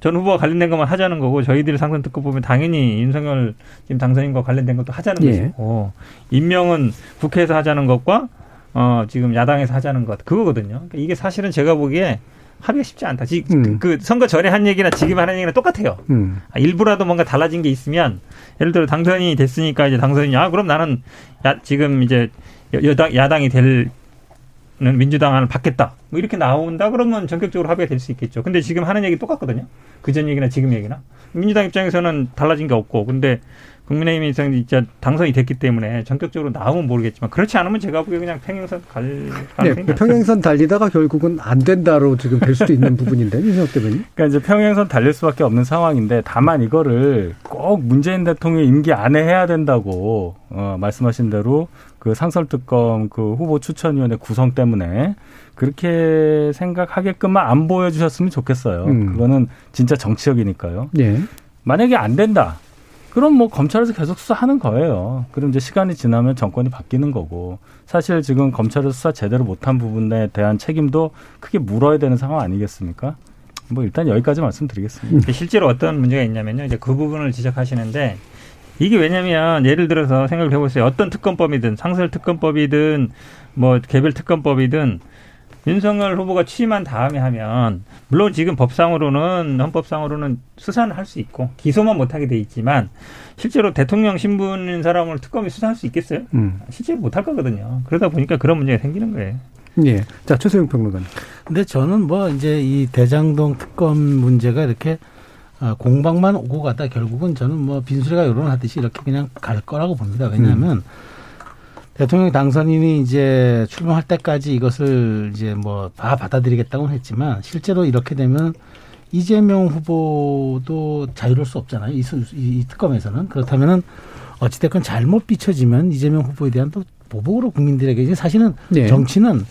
전 후보와 관련된 것만 하자는 거고 저희들이 상선 듣고 보면 당연히 윤석열 지금 당선인과 관련된 것도 하자는 예. 것이고 임명은 국회에서 하자는 것과 어 지금 야당에서 하자는 것 그거거든요. 그러니까 이게 사실은 제가 보기에 합의가 쉽지 않다. 지, 음. 그 선거 전에 한 얘기나 지금 하는 얘기나 똑같아요. 음. 아, 일부라도 뭔가 달라진 게 있으면 예를 들어 당선이 됐으니까 이제 당선이냐 아, 그럼 나는 야, 지금 이제 여당 야당이 될 민주당을 받겠다. 뭐 이렇게 나온다 그러면 전격적으로 합의가 될 수 있겠죠. 근데 지금 하는 얘기 똑같거든요. 그전 얘기나 지금 얘기나. 민주당 입장에서는 달라진 게 없고 근데 국민의힘 입장이 진짜 당선이 됐기 때문에 전격적으로 나오면 모르겠지만 그렇지 않으면 제가 보기에 그냥 평행선 갈 가능성이 네, 평행선 달리다가 결국은 안 된다로 지금 될 수도 있는 부분인데 윤석 대변인. 그러니까 이제 평행선 달릴 수밖에 없는 상황인데 다만 이거를 꼭 문재인 대통령 임기 안에 해야 된다고 어, 말씀하신 대로 그 상설특검 그 후보 추천위원회 구성 때문에 그렇게 생각하게끔만 안 보여주셨으면 좋겠어요. 음. 그거는 진짜 정치적이니까요. 예. 만약에 안 된다. 그럼 뭐 검찰에서 계속 수사하는 거예요. 그럼 이제 시간이 지나면 정권이 바뀌는 거고 사실 지금 검찰에서 수사 제대로 못한 부분에 대한 책임도 크게 물어야 되는 상황 아니겠습니까? 뭐 일단 여기까지 말씀드리겠습니다. 실제로 어떤 문제가 있냐면요. 이제 그 부분을 지적하시는데 이게 왜냐면 예를 들어서 생각을 해보세요. 어떤 특검법이든 상설 특검법이든 뭐 개별 특검법이든 윤석열 후보가 취임한 다음에 하면 물론 지금 법상으로는 헌법상으로는 수사는 할 수 있고 기소만 못하게 돼 있지만 실제로 대통령 신분인 사람을 특검이 수사할 수 있겠어요? 음. 실제로 못할 거거든요. 그러다 보니까 그런 문제가 생기는 거예요. 예. 자 최소영 평론가님. 근데 저는 뭐 이제 이 대장동 특검 문제가 이렇게 아, 공방만 오고 가다 결국은 저는 뭐 빈수레가 여론하듯이 이렇게 그냥 갈 거라고 봅니다. 왜냐하면 음. 대통령 당선인이 이제 출범할 때까지 이것을 이제 뭐 다 받아들이겠다고는 했지만 실제로 이렇게 되면 이재명 후보도 자유로울 수 없잖아요. 이, 이 특검에서는 그렇다면은 어찌됐건 잘못 비춰지면 이재명 후보에 대한 또 보복으로 국민들에게 이제 사실은 네. 정치는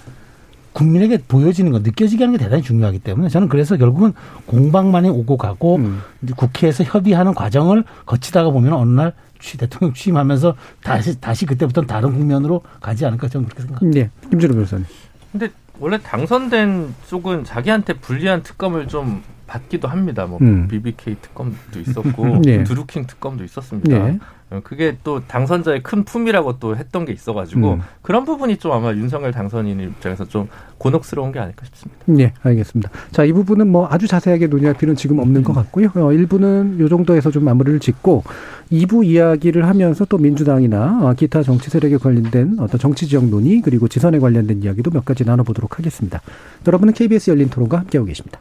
국민에게 보여지는 거 느껴지게 하는 게 대단히 중요하기 때문에 저는 그래서 결국은 공방만이 오고 가고 음. 국회에서 협의하는 과정을 거치다가 보면 어느 날 취, 대통령 취임하면서 다시 다시 그때부터는 다른 국면으로 가지 않을까 저는 그렇게 생각합니다. 네, 김준호 변호사님. 근데 원래 당선된 쪽은 자기한테 불리한 특검을 좀 받기도 합니다. 뭐 음. BBK 특검도 있었고 네. 드루킹 특검도 있었습니다. 네. 어, 그게 또 당선자의 큰 품이라고 또 했던 게 있어가지고 음. 그런 부분이 좀 아마 윤석열 당선인 입장에서 좀 곤혹스러운 게 아닐까 싶습니다. 네, 알겠습니다. 자, 이 부분은 뭐 아주 자세하게 논의할 필요는 지금 없는 것 같고요. 어, 1부는 요 정도에서 좀 마무리를 짓고 2부 이야기를 하면서 또 민주당이나 어, 기타 정치 세력에 관련된 어떤 정치 지역 논의 그리고 지선에 관련된 이야기도 몇 가지 나눠보도록 하겠습니다. 여러분은 KBS 열린 토론과 함께하고 계십니다.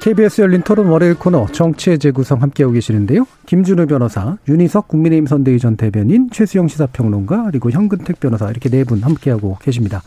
KBS 열린 토론 월요일 코너 정치의 재구성 함께하고 계시는데요. 김준우 변호사, 윤희석 국민의힘 선대위 전 대변인, 최수영 시사평론가, 그리고 현근택 변호사 이렇게 네 분 함께하고 계십니다.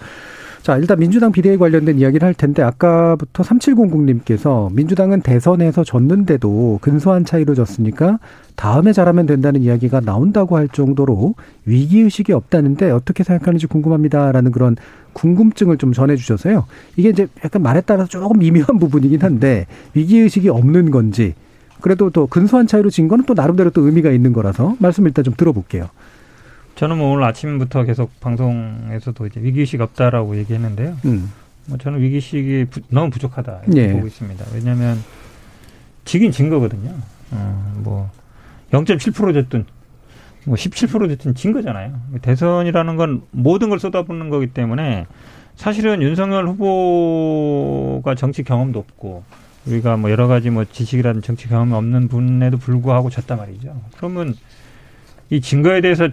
자, 일단 민주당 비대위 관련된 이야기를 할 텐데 아까부터 3700님께서 민주당은 대선에서 졌는데도 근소한 차이로 졌으니까 다음에 잘하면 된다는 이야기가 나온다고 할 정도로 위기의식이 없다는데 어떻게 생각하는지 궁금합니다라는 그런 궁금증을 좀 전해주셔서요. 이게 이제 약간 말에 따라서 조금 미묘한 부분이긴 한데 위기의식이 없는 건지 그래도 또 근소한 차이로 진 거는 또 나름대로 또 의미가 있는 거라서 말씀 일단 좀 들어볼게요. 저는 뭐 오늘 아침부터 계속 방송에서도 이제 위기의식 없다라고 얘기했는데요. 음. 뭐 저는 위기의식이 부, 너무 부족하다 이렇게 예. 보고 있습니다. 왜냐하면 지긴 진 거거든요. 어, 뭐 0.7% 됐든 뭐 17% 됐든 진 거잖아요. 대선이라는 건 모든 걸 쏟아붓는 거기 때문에 사실은 윤석열 후보가 정치 경험도 없고 우리가 뭐 여러 가지 뭐 지식이라든 정치 경험이 없는 분에도 불구하고 졌단 말이죠. 그러면 이 증거에 대해서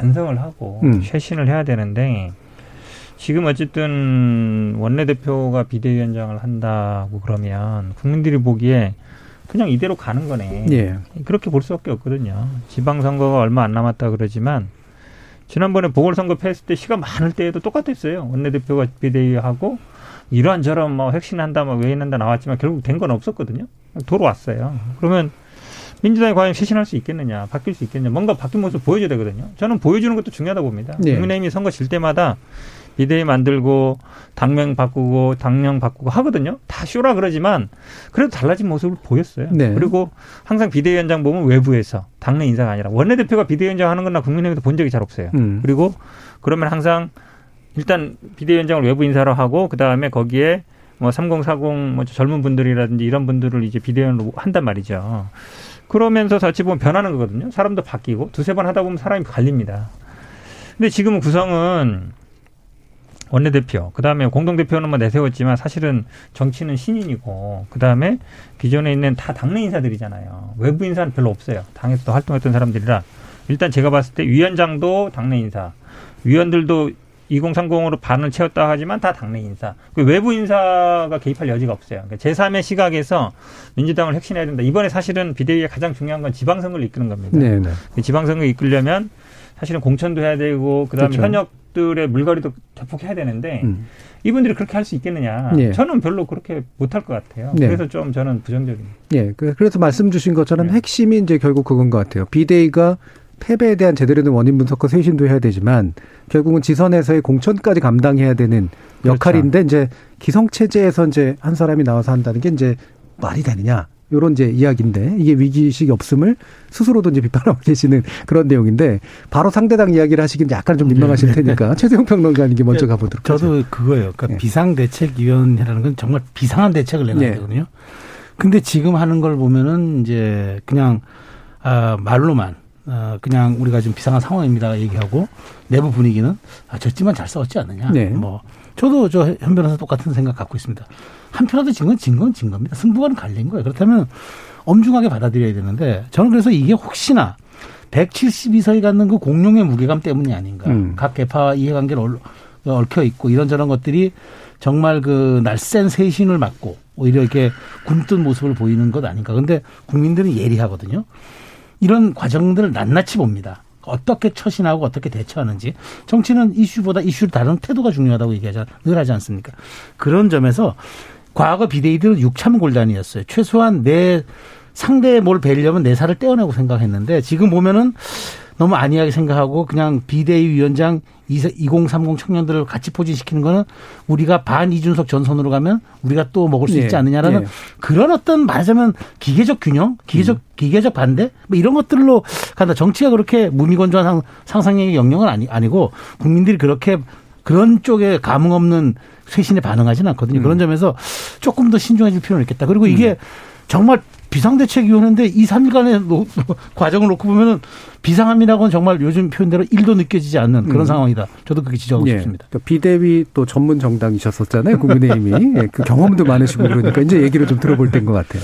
반성을 하고 음. 쇄신을 해야 되는데 지금 어쨌든 원내대표가 비대위원장을 한다고 그러면 국민들이 보기에 그냥 이대로 가는 거네. 예. 그렇게 볼 수밖에 없거든요. 지방선거가 얼마 안 남았다 그러지만 지난번에 보궐선거 패했을 때 시간 많을 때에도 똑같았어요. 원내대표가 비대위하고 이러한저런 뭐 혁신한다, 뭐 외인한다 나왔지만 결국 된 건 없었거든요. 돌아왔어요. 그러면 민주당이 과연 쇄신할 수 있겠느냐, 바뀔 수 있겠느냐, 뭔가 바뀐 모습 보여줘야 되거든요. 저는 보여주는 것도 중요하다 고 봅니다. 네. 국민의힘이 선거 질 때마다 비대위 만들고 당명 바꾸고 당령 바꾸고 하거든요. 다 쇼라 그러지만 그래도 달라진 모습을 보였어요. 네. 그리고 항상 비대위원장 보면 외부에서 당내 인사가 아니라 원내대표가 비대위원장 하는 건나 국민의힘에도 본 적이 잘 없어요. 음. 그리고 그러면 항상 일단 비대위원장을 외부 인사로 하고 그 다음에 거기에 뭐 3040, 뭐 젊은 분들이라든지 이런 분들을 이제 비대위원으로 한단 말이죠. 그러면서 자칫 보면 변하는 거거든요. 사람도 바뀌고 두세 번 하다 보면 사람이 갈립니다. 근데 지금 구성은 원내대표, 그 다음에 공동대표는 뭐 내세웠지만 사실은 정치는 신인이고, 그 다음에 기존에 있는 다 당내 인사들이잖아요. 외부 인사는 별로 없어요. 당에서도 활동했던 사람들이라. 일단 제가 봤을 때 위원장도 당내 인사, 위원들도 2030으로 반을 채웠다 하지만 다 당내 인사. 그 외부 인사가 개입할 여지가 없어요. 그러니까 제3의 시각에서 민주당을 혁신해야 된다. 이번에 사실은 비대위의 가장 중요한 건 지방선거를 이끄는 겁니다. 네네. 네. 그 지방선거 이끌려면 사실은 공천도 해야 되고 그다음에 그렇죠. 현역들의 물갈이도 대폭 해야 되는데 음. 이분들이 그렇게 할 수 있겠느냐? 네. 저는 별로 그렇게 못할 것 같아요. 네. 그래서 좀 저는 부정적입니다. 예, 네. 그래서 말씀 주신 것처럼 네. 핵심이 이제 결국 그건 것 같아요. 비대위가 패배에 대한 제대로 된 원인 분석과 쇄신도 해야 되지만 결국은 지선에서의 공천까지 감당해야 되는 그렇죠. 역할인데 그렇죠. 이제 기성 체제에서 이제 한 사람이 나와서 한다는 게 이제 말이 되느냐 요런 이제 이야기인데 이게 위기의식이 없음을 스스로도 이제 비판하고 계시는 그런 내용인데 바로 상대당 이야기를 하시긴 약간 좀 민망하실 네. 테니까 최세용 평론가님께 먼저 네. 가보도록 저도 하죠. 그거예요. 그러니까 네. 비상대책위원회라는 건 정말 비상한 대책을 내놔야 네. 되거든요. 근데 지금 하는 걸 보면은 이제 그냥 아 말로만 어, 그냥 우리가 좀 비상한 상황입니다 얘기하고 내부 분위기는 아, 졌지만 잘 싸웠지 않느냐. 네. 뭐 저도 저 현 변호사 똑같은 생각 갖고 있습니다. 한편으로도 진 건 진 건 진 겁니다. 승부가 갈린 거예요. 그렇다면 엄중하게 받아들여야 되는데 저는 그래서 이게 혹시나 172석이 갖는 그 공룡의 무게감 때문이 아닌가. 음. 각 개파 이해관계를 얽혀 있고 이런저런 것들이 정말 그 날쌘 세신을 맞고 오히려 이렇게 굼뜬 모습을 보이는 것 아닌가. 근데 국민들은 예리하거든요. 이런 과정들을 낱낱이 봅니다. 어떻게 처신하고 어떻게 대처하는지 정치는 이슈보다 이슈를 다른 태도가 중요하다고 얘기하자 늘 하지 않습니까? 그런 점에서 과거 비대위들은 육참골단이었어요. 최소한 내 상대에 뭘 뵈려면 내 살을 떼어내고 생각했는데 지금 보면은 너무 안이하게 생각하고 그냥 비대위 위원장 2030 청년들을 같이 포진시키는 거는 우리가 반 이준석 전선으로 가면 우리가 또 먹을 수 네. 있지 않느냐라는 네. 그런 어떤 말하자면 기계적 균형, 기계적 음. 기계적 반대 뭐 이런 것들로 간다. 정치가 그렇게 무미건조한 상상력의 영역은 아니, 아니고 국민들이 그렇게 그런 쪽에 감흥 없는 쇄신에 반응하지는 않거든요. 음. 그런 점에서 조금 더 신중해질 필요는 있겠다. 그리고 이게 음. 정말 비상대책위원회인데 이 3일간의 노, 과정을 놓고 보면은 비상함이라고는 정말 요즘 표현대로 일도 느껴지지 않는 그런 음. 상황이다. 저도 그렇게 지적하고 예. 싶습니다. 그러니까 비대위 또 전문 정당이셨었잖아요. 국민의힘이. 예, 그 경험도 많으시고 그러니까 이제 얘기를 좀 들어볼 때인 것 같아요.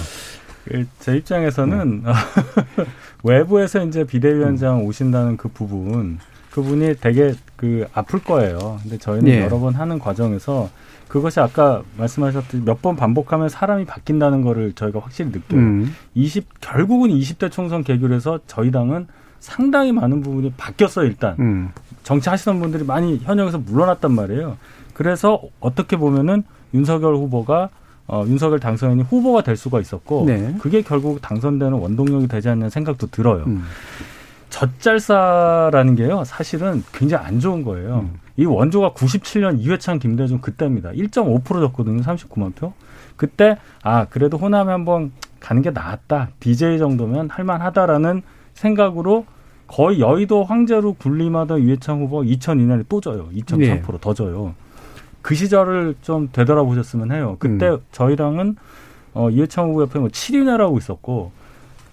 그제 입장에서는 네. 외부에서 이제 비대위원장 오신다는 그 부분 그분이 되게 그 아플 거예요. 근데 저희는 예. 여러 번 하는 과정에서 그것이 아까 말씀하셨듯이 몇 번 반복하면 사람이 바뀐다는 거를 저희가 확실히 느껴요. 음. 20 결국은 20대 총선 개결해서 저희 당은 상당히 많은 부분이 바뀌었어요, 일단. 음. 정치하시던 분들이 많이 현역에서 물러났단 말이에요. 그래서 어떻게 보면은 윤석열 후보가 어, 윤석열 당선인이 후보가 될 수가 있었고 네. 그게 결국 당선되는 원동력이 되지 않는 생각도 들어요. 음. 젖잘싸라는 게요, 사실은 굉장히 안 좋은 거예요. 음. 이 원조가 97년 이회창 김대중 그때입니다. 1.5% 졌거든요. 39만 표. 그때 아 그래도 호남에 한번 가는 게 나았다. DJ 정도면 할만하다라는 생각으로 거의 여의도 황제로 군림하던 이회창 후보 2002년에 또 져요. 2.4%더 네. 져요. 그 시절을 좀 되돌아보셨으면 해요. 그때 음. 저희랑은 어, 이회창 후보 옆에 뭐 7위내라고 있었고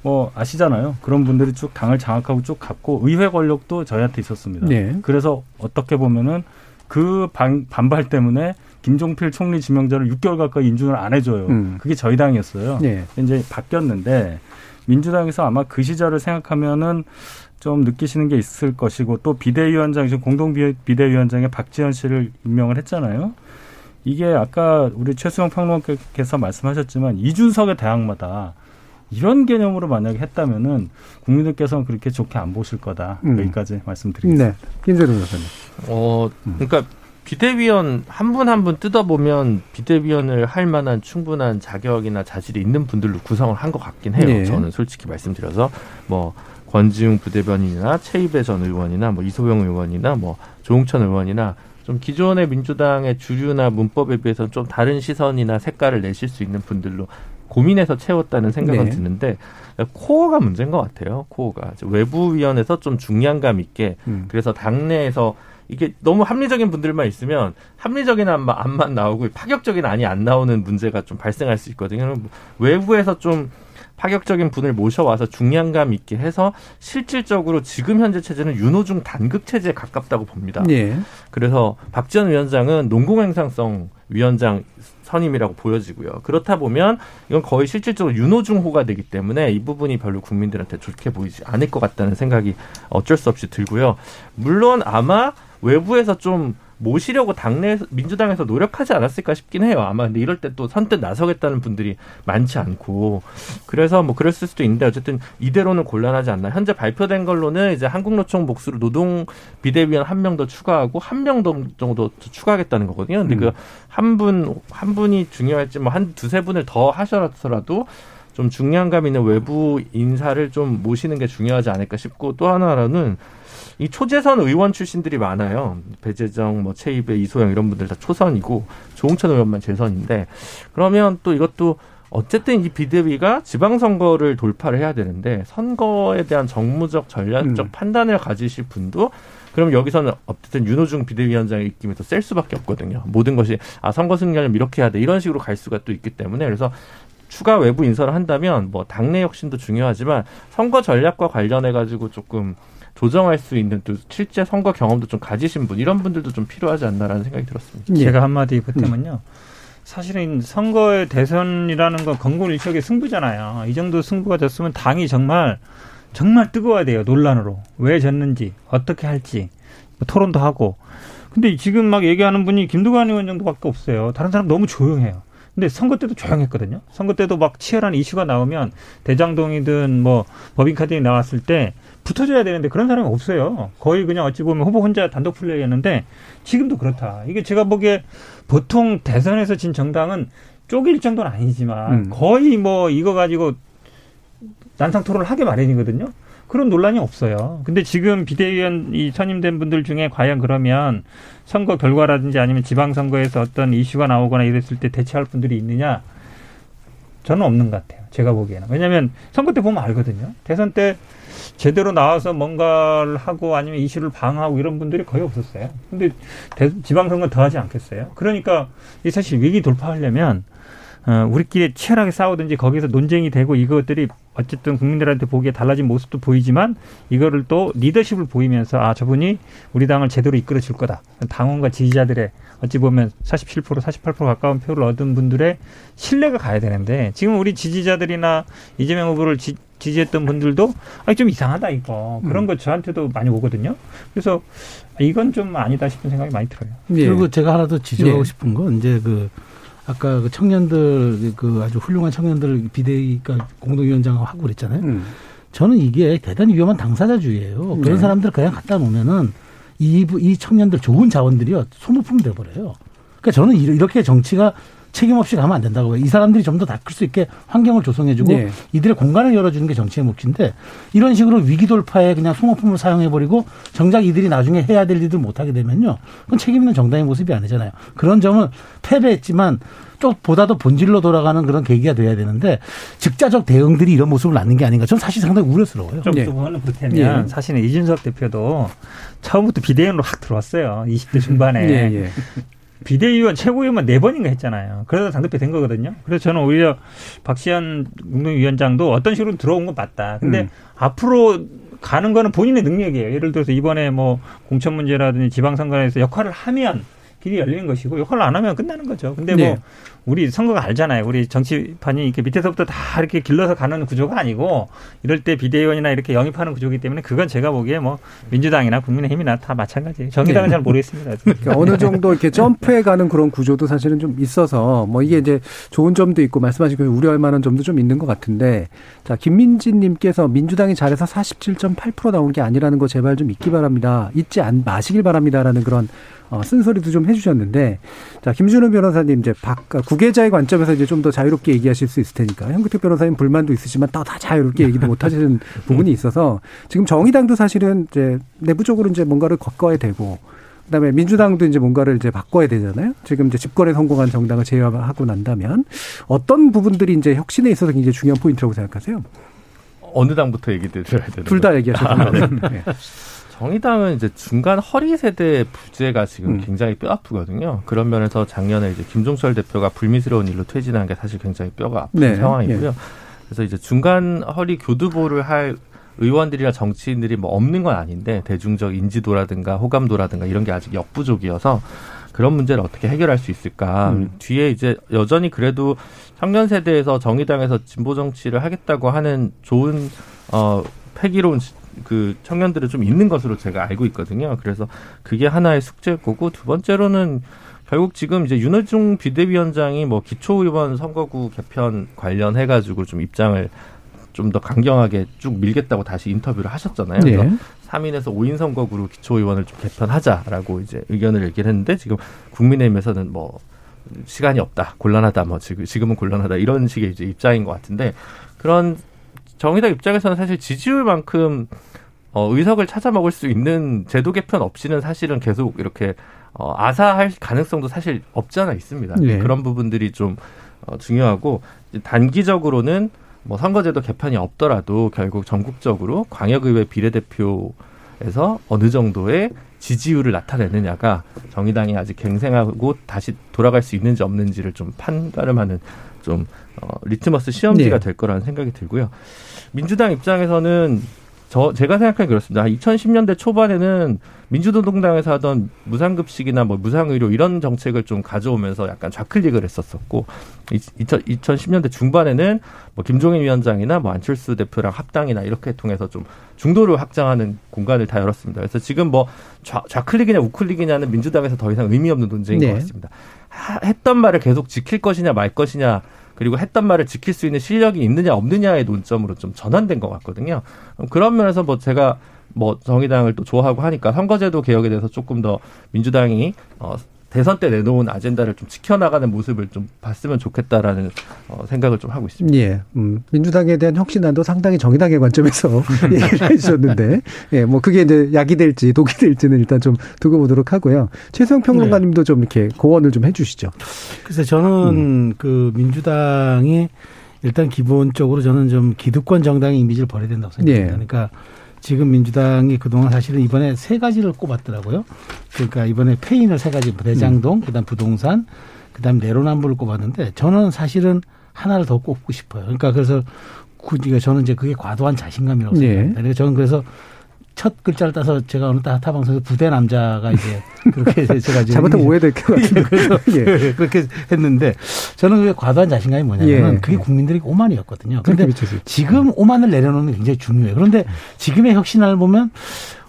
뭐 아시잖아요. 그런 분들이 쭉 당을 장악하고 쭉 갔고 의회 권력도 저희한테 있었습니다. 네. 그래서 어떻게 보면은 그 반, 반발 때문에 김종필 총리 지명자를 6개월 가까이 인준을 안 해줘요. 음. 그게 저희 당이었어요. 네. 이제 바뀌었는데 민주당에서 아마 그 시절을 생각하면은 좀 느끼시는 게 있을 것이고 또 비대위원장 지금 공동 비대위원장에 박지원 씨를 임명을 했잖아요. 이게 아까 우리 최수영 평론가께서 말씀하셨지만 이준석의 대항마다 이런 개념으로 만약에 했다면은 국민들께서는 그렇게 좋게 안 보실 거다. 음. 여기까지 말씀드리겠습니다. 네. 김재동 교수님. 어, 그러니까 비대위원 한 분 한 분 뜯어보면 비대위원을 할 만한 충분한 자격이나 자질이 있는 분들로 구성을 한 것 같긴 해요. 네. 저는 솔직히 말씀드려서 뭐 권지웅 부대변인이나 최이배 전 의원이나 뭐 이소영 의원이나 뭐 조홍천 의원이나 좀 기존의 민주당의 주류나 문법에 비해서 좀 다른 시선이나 색깔을 내실 수 있는 분들로 고민해서 채웠다는 생각은 네. 드는데 코어가 문제인 것 같아요. 코어가 외부위원회에서 좀 중량감 있게 음. 그래서 당내에서 이게 너무 합리적인 분들만 있으면 합리적인 안만, 안만 나오고 파격적인 안이 안 나오는 문제가 좀 발생할 수 있거든요. 외부에서 좀 파격적인 분을 모셔와서 중량감 있게 해서 실질적으로 지금 현재 체제는 윤호중 단극 체제에 가깝다고 봅니다. 예. 그래서 박지원 위원장은 농공행상성 위원장 선임이라고 보여지고요. 그렇다 보면 이건 거의 실질적으로 윤호중호가 되기 때문에 이 부분이 별로 국민들한테 좋게 보이지 않을 것 같다는 생각이 어쩔 수 없이 들고요. 물론 아마 외부에서 좀 모시려고 당내 민주당에서 노력하지 않았을까 싶긴 해요. 아마 근데 이럴 때 또 선뜻 나서겠다는 분들이 많지 않고 그래서 뭐 그랬을 수도 있는데 어쨌든 이대로는 곤란하지 않나. 현재 발표된 걸로는 이제 한국노총 목수로 노동 비대위원 한 명 더 추가하고 한 명 정도 추가하겠다는 거거든요. 근데 그 음. 그한 분 한 분이 중요할지 뭐 한 두세 분을 더 하셔서라도 좀 중량감 있는 외부 인사를 좀 모시는 게 중요하지 않을까 싶고 또 하나로는 이 초재선 의원 출신들이 많아요. 배재정, 뭐 최입의 이소영 이런 분들 다 초선이고 조홍천 의원만 재선인데 그러면 또 이것도 어쨌든 이 비대위가 지방선거를 돌파를 해야 되는데 선거에 대한 정무적 전략적 음. 판단을 가지실 분도 그럼 여기서는 어쨌든 윤호중 비대위원장의 입김이 더 셀 수밖에 없거든요. 모든 것이 아 선거 승리하려면 이렇게 해야 돼 이런 식으로 갈 수가 또 있기 때문에 그래서 추가 외부 인사를 한다면 뭐 당내 혁신도 중요하지만 선거 전략과 관련해 가지고 조금 조정할 수 있는 또 실제 선거 경험도 좀 가지신 분 이런 분들도 좀 필요하지 않나라는 생각이 들었습니다. 제가 한마디 보태면요. 사실은 선거의 대선이라는 건 건국일척의 승부잖아요. 이 정도 승부가 됐으면 당이 정말 정말 뜨거워야 돼요. 논란으로 왜 졌는지 어떻게 할지 뭐 토론도 하고. 근데 지금 막 얘기하는 분이 김두관 의원 정도밖에 없어요. 다른 사람 너무 조용해요. 근데 선거 때도 조용했거든요. 선거 때도 막 치열한 이슈가 나오면 대장동이든 뭐 법인카드이 나왔을 때 붙어줘야 되는데 그런 사람이 없어요. 거의 그냥 어찌 보면 후보 혼자 단독 플레이였는데 지금도 그렇다. 이게 제가 보기에 보통 대선에서 진 정당은 쪼갤 정도는 아니지만 음. 거의 뭐 이거 가지고 난상 토론을 하게 마련이거든요. 그런 논란이 없어요. 근데 지금 비대위원 이 선임된 분들 중에 과연 그러면 선거 결과라든지 아니면 지방선거에서 어떤 이슈가 나오거나 이랬을 때 대처할 분들이 있느냐? 저는 없는 것 같아요. 제가 보기에는. 왜냐하면 선거 때 보면 알거든요. 대선 때 제대로 나와서 뭔가를 하고 아니면 이슈를 방하고 이런 분들이 거의 없었어요. 근데 지방선거 더 하지 않겠어요? 그러니까 이 사실 위기 돌파하려면 어, 우리끼리 치열하게 싸우든지 거기서 논쟁이 되고 이것들이 어쨌든 국민들한테 보기에 달라진 모습도 보이지만 이거를 또 리더십을 보이면서 아 저분이 우리 당을 제대로 이끌어 줄 거다. 당원과 지지자들의 어찌 보면 47% 48% 가까운 표를 얻은 분들의 신뢰가 가야 되는데 지금 우리 지지자들이나 이재명 후보를 지, 지지했던 분들도 아 좀 이상하다 이거 그런 음. 거 저한테도 많이 오거든요. 그래서 이건 좀 아니다 싶은 생각이 많이 들어요. 예. 그리고 제가 하나 더 지적하고 예. 싶은 건 이제 그 아까 그 청년들 그 아주 훌륭한 청년들 비대위가 공동위원장하고 하고 그랬잖아요. 음. 저는 이게 대단히 위험한 당사자주의예요. 그런 네. 사람들 을 그냥 갖다 놓으면은 이, 이 청년들 좋은 자원들이요 소모품 돼버려요. 그러니까 저는 이렇게 정치가 책임 없이 가면 안 된다고 이 사람들이 좀 더 닦을 수 있게 환경을 조성해주고 네. 이들의 공간을 열어주는 게 정치의 몫인데 이런 식으로 위기 돌파에 그냥 소모품을 사용해버리고 정작 이들이 나중에 해야 될 일들 못하게 되면요. 그건 책임 있는 정당의 모습이 아니잖아요. 그런 점은 패배했지만 또 보다 더 본질로 돌아가는 그런 계기가 돼야 되는데 즉자적 대응들이 이런 모습을 낳는 게 아닌가. 저는 사실 상당히 우려스러워요. 좀 네. 그거는 그렇다면 네. 사실은 이준석 대표도 처음부터 비대위원으로 확 들어왔어요. 20대 중반에. 네, 비대위원 최고위원만 네 번인가 했잖아요. 그래서 당대표 된 거거든요. 그래서 저는 오히려 박시현 국민위원장도 어떤 식으로 들어온 건 맞다. 근데 음. 앞으로 가는 거는 본인의 능력이에요. 예를 들어서 이번에 뭐 공천 문제라든지 지방선거에서 역할을 하면 길이 열리는 것이고 역할을 안 하면 끝나는 거죠. 근데 뭐 네. 우리 선거가 알잖아요. 우리 정치판이 이렇게 밑에서부터 다 이렇게 길러서 가는 구조가 아니고 이럴 때 비대위원이나 이렇게 영입하는 구조이기 때문에 그건 제가 보기에 뭐 민주당이나 국민의힘이나 다 마찬가지예요. 정의당은 네. 잘 모르겠습니다. 그러니까 어느 정도 이렇게 점프해 가는 그런 구조도 사실은 좀 있어서 뭐 이게 이제 좋은 점도 있고 말씀하신 그 우려할 만한 점도 좀 있는 것 같은데 자 김민진 님께서 민주당이 잘해서 47.8% 나온 게 아니라는 거 제발 좀 잊기 바랍니다. 잊지 안 마시길 바랍니다라는 그런 어, 쓴소리도 좀 해주셨는데 자 김준호 변호사님 이제 박 구계자의 관점에서 이제 좀 더 자유롭게 얘기하실 수 있을 테니까 현근택 변호사님 불만도 있으시지만 또다 자유롭게 얘기도 못 하시는 부분이 있어서 지금 정의당도 사실은 이제 내부적으로 이제 뭔가를 걷어야 되고 그다음에 민주당도 이제 뭔가를 이제 바꿔야 되잖아요. 지금 이제 집권에 성공한 정당을 제외하고 난다면 어떤 부분들이 이제 혁신에 있어서 굉장히 중요한 포인트라고 생각하세요? 어느 당부터 얘기 드려야 되는 둘 다 얘기하세요. 아, 네. 네. 정의당은 이제 중간 허리 세대 부재가 지금 음. 굉장히 뼈 아프거든요. 그런 면에서 작년에 이제 김종철 대표가 불미스러운 일로 퇴진한 게 사실 굉장히 뼈가 아픈 네. 상황이고요. 네. 그래서 이제 중간 허리 교두보를 할 의원들이나 정치인들이 뭐 없는 건 아닌데 대중적 인지도라든가 호감도라든가 이런 게 아직 역부족이어서 그런 문제를 어떻게 해결할 수 있을까. 음. 뒤에 이제 여전히 그래도 청년 세대에서 정의당에서 진보 정치를 하겠다고 하는 좋은 어 패기로운 그 청년들은 좀 있는 것으로 제가 알고 있거든요. 그래서 그게 하나의 숙제일 거고 두 번째로는 결국 지금 이제 윤호중 비대위원장이 뭐 기초의원 선거구 개편 관련해 가지고 좀 입장을 좀 더 강경하게 쭉 밀겠다고 다시 인터뷰를 하셨잖아요. 네. 그래서 3인에서 5인 선거구로 기초의원을 좀 개편하자라고 이제 의견을 얘기를 했는데 지금 국민의힘에서는 뭐 시간이 없다, 곤란하다, 뭐 지금 지금은 곤란하다 이런 식의 이제 입장인 것 같은데 그런 정의당 입장에서는 사실 지지율만큼 어, 의석을 찾아 먹을 수 있는 제도 개편 없이는 사실은 계속 이렇게 어, 아사할 가능성도 사실 없지 않아 있습니다. 네. 그런 부분들이 좀 어, 중요하고 단기적으로는 뭐 선거제도 개편이 없더라도 결국 전국적으로 광역의회 비례대표에서 어느 정도의 지지율을 나타내느냐가 정의당이 아직 갱생하고 다시 돌아갈 수 있는지 없는지를 좀 판가름하는 좀 어, 리트머스 시험지가 네. 될 거라는 생각이 들고요. 민주당 입장에서는 저 제가 생각하기 그렇습니다. 2010년대 초반에는 민주노동당에서 하던 무상급식이나 뭐 무상의료 이런 정책을 좀 가져오면서 약간 좌클릭을 했었었고 2000, 2010년대 중반에는 뭐 김종인 위원장이나 뭐 안철수 대표랑 합당이나 이렇게 통해서 좀 중도를 확장하는 공간을 다 열었습니다. 그래서 지금 뭐 좌, 좌클릭이냐 우클릭이냐는 민주당에서 더 이상 의미 없는 논쟁인 네. 것 같습니다. 하, 했던 말을 계속 지킬 것이냐 말 것이냐 그리고 했던 말을 지킬 수 있는 실력이 있느냐 없느냐의 논점으로 좀 전환된 것 같거든요. 그런 면에서 뭐 제가 뭐 정의당을 또 좋아하고 하니까 선거제도 개혁에 대해서 조금 더 민주당이 어 대선 때 내놓은 아젠다를 좀 지켜나가는 모습을 좀 봤으면 좋겠다라는 어, 생각을 좀 하고 있습니다. 예, 음, 민주당에 대한 혁신안도 상당히 정의당의 관점에서 얘기를 해주셨는데, 예, 뭐 그게 이제 약이 될지 독이 될지는 일단 좀 두고 보도록 하고요. 최수영 평론가님도 네. 좀 이렇게 고언을 좀 해주시죠. 그래서 저는 음. 그 민주당이 일단 기본적으로 저는 좀 기득권 정당의 이미지를 버려야 된다고 생각합니다. 예. 그러니까 지금 민주당이 그동안 사실은 이번에 세 가지를 꼽았더라고요. 그러니까 이번에 페인을 세 가지 대장동, 음. 그다음 부동산, 그다음 내로남불을 꼽았는데 저는 사실은 하나를 더 꼽고 싶어요. 그러니까 그래서 굳이 저는 이제 그게 과도한 자신감이라고 네. 생각합니다. 그러니까 저는 그래서 첫 글자를 따서 제가 어느 타 방송에서 부대 남자가 이제 그렇게 제가 잘못하면 오해될 것 같은데 예, 그래서 예. 그렇게 했는데 저는 그게 과도한 자신감이 뭐냐면 예. 그게 국민들이 오만이었거든요. 그런데 지금 오만을 내려놓는 게 굉장히 중요해요. 그런데 지금의 혁신을 보면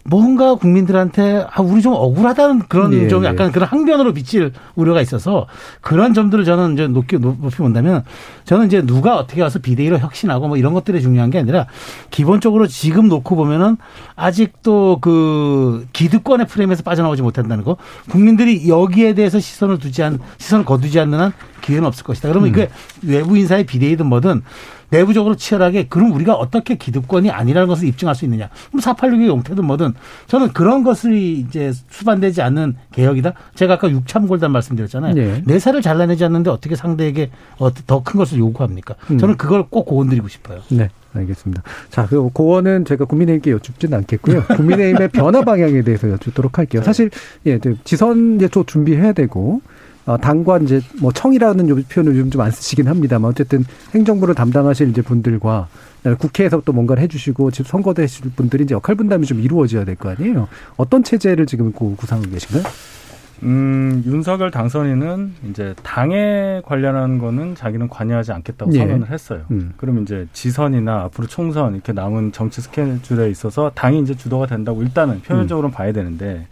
뭔가 국민들한테 아 우리 좀 억울하다는 그런 예, 좀 예. 약간 예. 그런 항변으로 비칠 우려가 있어서 그런 점들을 저는 이제 높게 높이 본다면 저는 이제 누가 어떻게 와서 비대위로 혁신하고 뭐 이런 것들이 중요한 게 아니라 기본적으로 지금 놓고 보면은 아직도 그 기득권의 프레임에서 빠져나오지 못한다는 거 국민들이 여기에 대해서 시선을 두지 않 시선을 거두지 않는 한 기회는 없을 것이다. 그러면 음. 이게 외부 인사의 비대위든 뭐든 내부적으로 치열하게 그럼 우리가 어떻게 기득권이 아니라는 것을 입증할 수 있느냐. 그럼 486의 용태든 뭐든 저는 그런 것이 이제 수반되지 않는 개혁이다. 제가 아까 육참골단 말씀드렸잖아요. 네. 내사를 잘라내지 않는데 어떻게 상대에게 더 큰 것을 요구합니까? 음. 저는 그걸 꼭 고언드리고 싶어요. 네. 알겠습니다. 자, 그 고원은 제가 국민의힘께 여쭙지는 않겠고요. 국민의힘의 변화 방향에 대해서 여쭙도록 할게요. 사실 예, 지선 이제 또 준비해야 되고 어, 당과 이제 뭐 청이라는 표현을 요즘 좀 안 쓰시긴 합니다만 어쨌든 행정부를 담당하실 이제 분들과 국회에서 또 뭔가를 해주시고 지금 선거되실 분들이 이제 역할 분담이 좀 이루어져야 될 거 아니에요. 어떤 체제를 지금 구상하고 계신가요? 음, 윤석열 당선인은 이제 당에 관련한 거는 자기는 관여하지 않겠다고 예. 선언을 했어요. 음. 그럼 이제 지선이나 앞으로 총선 이렇게 남은 정치 스케줄에 있어서 당이 이제 주도가 된다고 일단은 표면적으로는 음. 봐야 되는데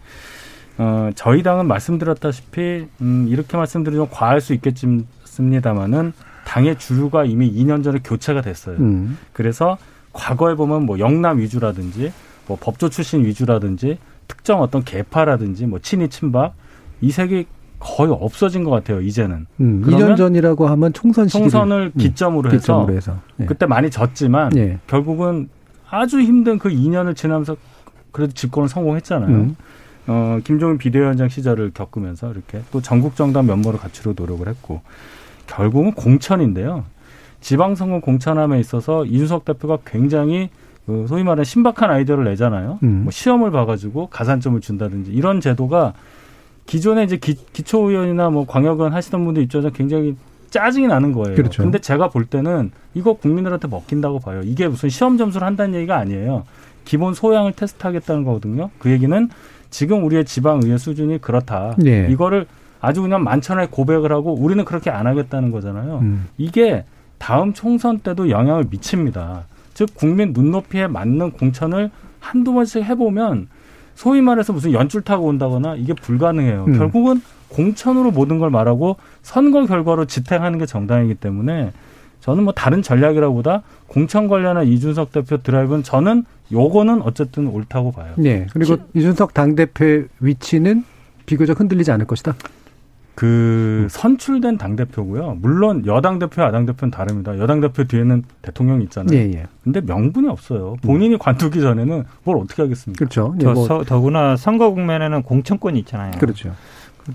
어, 저희 당은 말씀드렸다시피 음, 이렇게 말씀드리면 과할 수 있겠습니다만은 당의 주류가 이미 2년 전에 교체가 됐어요. 음. 그래서 과거에 보면 뭐 영남 위주라든지 뭐 법조 출신 위주라든지 특정 어떤 계파라든지 뭐 친이 친박 이 색이 거의 없어진 것 같아요 이제는. 음, 2년 전이라고 하면 총선 시기를, 총선을 음, 기점으로 해서, 기점으로 해서. 네. 그때 많이 졌지만 네. 결국은 아주 힘든 그 2년을 지나면서 그래도 집권을 성공했잖아요. 음. 어, 김종인 비대위원장 시절을 겪으면서 이렇게 또 전국 정당 면모를 갖추려 노력을 했고 결국은 공천인데요. 지방선거 공천함에 있어서 이준석 대표가 굉장히 그 소위 말하는 신박한 아이디어를 내잖아요. 음. 뭐 시험을 봐가지고 가산점을 준다든지 이런 제도가 기존에 이제 기, 기초의원이나 뭐 광역의원 하시던 분들 입장에서 굉장히 짜증이 나는 거예요. 그렇죠. 근데 제가 볼 때는 이거 국민들한테 먹힌다고 봐요. 이게 무슨 시험 점수를 한다는 얘기가 아니에요. 기본 소양을 테스트하겠다는 거거든요. 그 얘기는 지금 우리의 지방의회 수준이 그렇다. 네. 이거를 아주 그냥 만천하에 고백을 하고 우리는 그렇게 안 하겠다는 거잖아요. 음. 이게 다음 총선 때도 영향을 미칩니다. 즉 국민 눈높이에 맞는 공천을 한두 번씩 해보면 소위 말해서 무슨 연줄 타고 온다거나 이게 불가능해요. 음. 결국은 공천으로 모든 걸 말하고 선거 결과로 지탱하는 게 정당이기 때문에 저는 뭐 다른 전략이라보다 공천 관련한 이준석 대표 드라이브는 저는 요거는 어쨌든 옳다고 봐요. 네. 그리고 지, 이준석 당대표의 위치는 비교적 흔들리지 않을 것이다. 그 선출된 당 대표고요. 물론 여당 대표, 야당 대표는 다릅니다. 여당 대표 뒤에는 대통령이 있잖아요. 예, 예. 근데 명분이 없어요. 본인이 관두기 전에는 뭘 어떻게 하겠습니까? 그렇죠. 예, 뭐. 서, 더구나 선거 국면에는 공천권이 있잖아요. 그렇죠.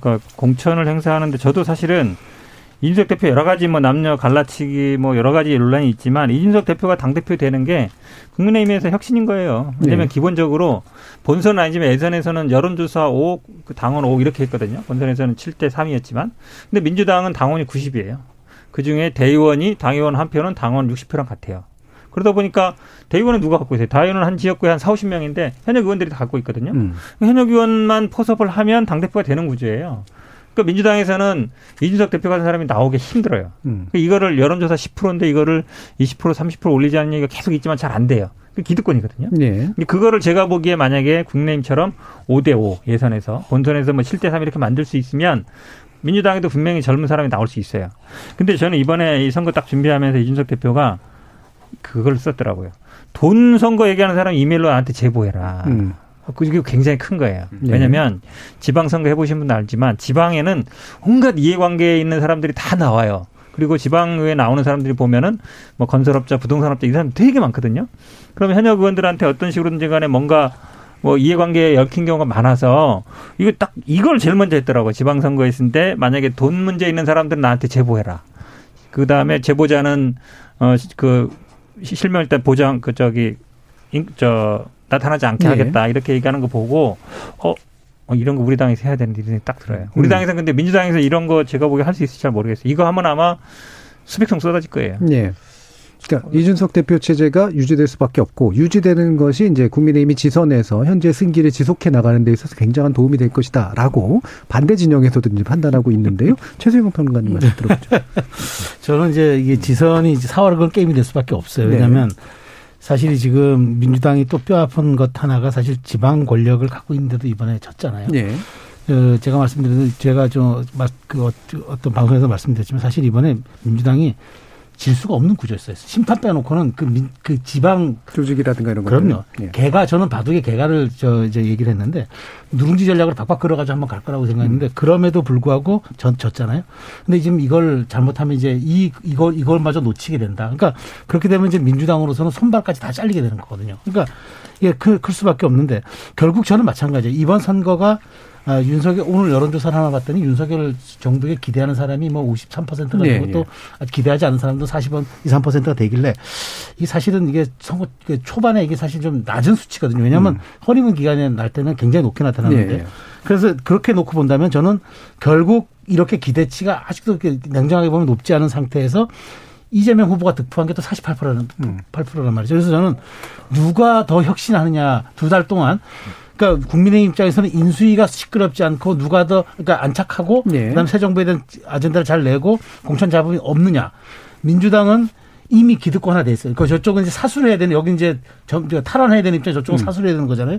그러니까 공천을 행사하는데 저도 사실은 이준석 대표 여러 가지 뭐 남녀 갈라치기 뭐 여러 가지 논란이 있지만 이준석 대표가 당 대표 되는 게 국민의힘에서 혁신인 거예요. 왜냐하면 네. 기본적으로 본선은 아니지만 예선에서는 여론조사 5, 그 당원 5 이렇게 했거든요. 본선에서는 7대 3이었지만 근데 민주당은 당원이 90이에요. 그 중에 대의원이 당의원 한 표는 당원 60표랑 같아요. 그러다 보니까 대의원은 누가 갖고 있어요? 대의원은 한 지역구에 한 4, 50명인데 현역 의원들이 다 갖고 있거든요. 음. 현역 의원만 포섭을 하면 당대표가 되는 구조예요. 그러니까 민주당에서는 이준석 대표 같은 사람이 나오기 힘들어요. 음. 그러니까 이거를 여론조사 10%인데 이거를 20% 30% 올리지 않는 얘기가 계속 있지만 잘 안 돼요. 그 기득권이거든요. 네. 그거를 제가 보기에 만약에 국내임처럼 5대5 예선에서 본선에서 뭐 7대3 이렇게 만들 수 있으면 민주당에도 분명히 젊은 사람이 나올 수 있어요. 근데 저는 이번에 이 선거 딱 준비하면서 이준석 대표가 그걸 썼더라고요. 돈 선거 얘기하는 사람 이메일로 나한테 제보해라. 음. 그게 굉장히 큰 거예요. 네. 왜냐하면 지방선거 해보신 분은 알지만 지방에는 온갖 이해관계에 있는 사람들이 다 나와요. 그리고 지방에 나오는 사람들이 보면은 뭐 건설업자, 부동산업자 이 사람 되게 많거든요. 그러면 현역 의원들한테 어떤 식으로든지 간에 뭔가 뭐 이해관계에 얽힌 경우가 많아서 이거 딱 이걸 제일 먼저 했더라고요. 지방선거 했을 때 만약에 돈 문제 있는 사람들은 나한테 제보해라. 그 다음에 제보자는 어그 실명 일단 보장 그 저기 저 나타나지 않게 네. 하겠다 이렇게 얘기하는 거 보고 어, 어 이런 거 우리 당에서 해야 되는 일이 딱 들어요. 우리 음. 당에서 근데 민주당에서 이런 거 제가 보기에 할 수 있을지 잘 모르겠어요. 이거 하면 아마 수백통 쏟아질 거예요. 네. 그러니까 이준석 대표 체제가 유지될 수밖에 없고 유지되는 것이 이제 국민의힘이 지선에서 현재 승기를 지속해 나가는 데 있어서 굉장한 도움이 될 것이다라고 반대 진영에서도 이제 판단하고 있는데요. 최수영 평론가님 말씀 들어보죠. 저는 이제 이게 지선이 이제 4월 게임이 될 수밖에 없어요. 왜냐하면 네. 사실 지금 민주당이 또 뼈아픈 것 하나가 사실 지방 권력을 갖고 있는데도 이번에 졌잖아요. 네. 어, 제가 말씀드린 제가 좀그 어, 어떤 방송에서 말씀드렸지만 사실 이번에 민주당이 질 수가 없는 구조였어요. 심판 빼놓고는 그, 민, 그 지방 조직이라든가 이런 거 그럼요. 예. 개가 저는 바둑의 개가를 저 이제 얘기를 했는데 누룽지 전략으로 박박 끌어가지고 한번 갈 거라고 생각했는데 음. 그럼에도 불구하고 전 졌잖아요. 근데 지금 이걸 잘못하면 이제 이 이걸 이걸마저 놓치게 된다. 그러니까 그렇게 되면 이제 민주당으로서는 손발까지 다 잘리게 되는 거거든요. 그러니까 이게 클, 클 수밖에 없는데 결국 저는 마찬가지예요. 이번 선거가 아, 윤석열 오늘 여론조사 하나 봤더니 윤석열 정부에 기대하는 사람이 뭐 53%가 되고 네, 또 네. 기대하지 않은 사람도 40원 2, 3%가 되길래 이 사실은 이게 선거 초반에 이게 사실 좀 낮은 수치거든요. 왜냐하면 음. 허니문 기간에 날 때는 굉장히 높게 나타나는데 네. 그래서 그렇게 놓고 본다면 저는 결국 이렇게 기대치가 아직도 냉정하게 보면 높지 않은 상태에서 이재명 후보가 득표한 게 또 48%란, 음. 8%란 말이죠. 그래서 저는 누가 더 혁신하느냐 두 달 동안 그러니까 국민의 입장에서는 인수위가 시끄럽지 않고 누가 더 그러니까 안착하고 네. 그다음에 새 정부에 대한 아젠다를 잘 내고 공천 잡음이 없느냐. 민주당은 이미 기득권 하나 돼 있어요. 그 저쪽은 이제 사수를 해야 되는 여기 이제 탈환해야 되는 입장에 저쪽은 음. 사수를 해야 되는 거잖아요.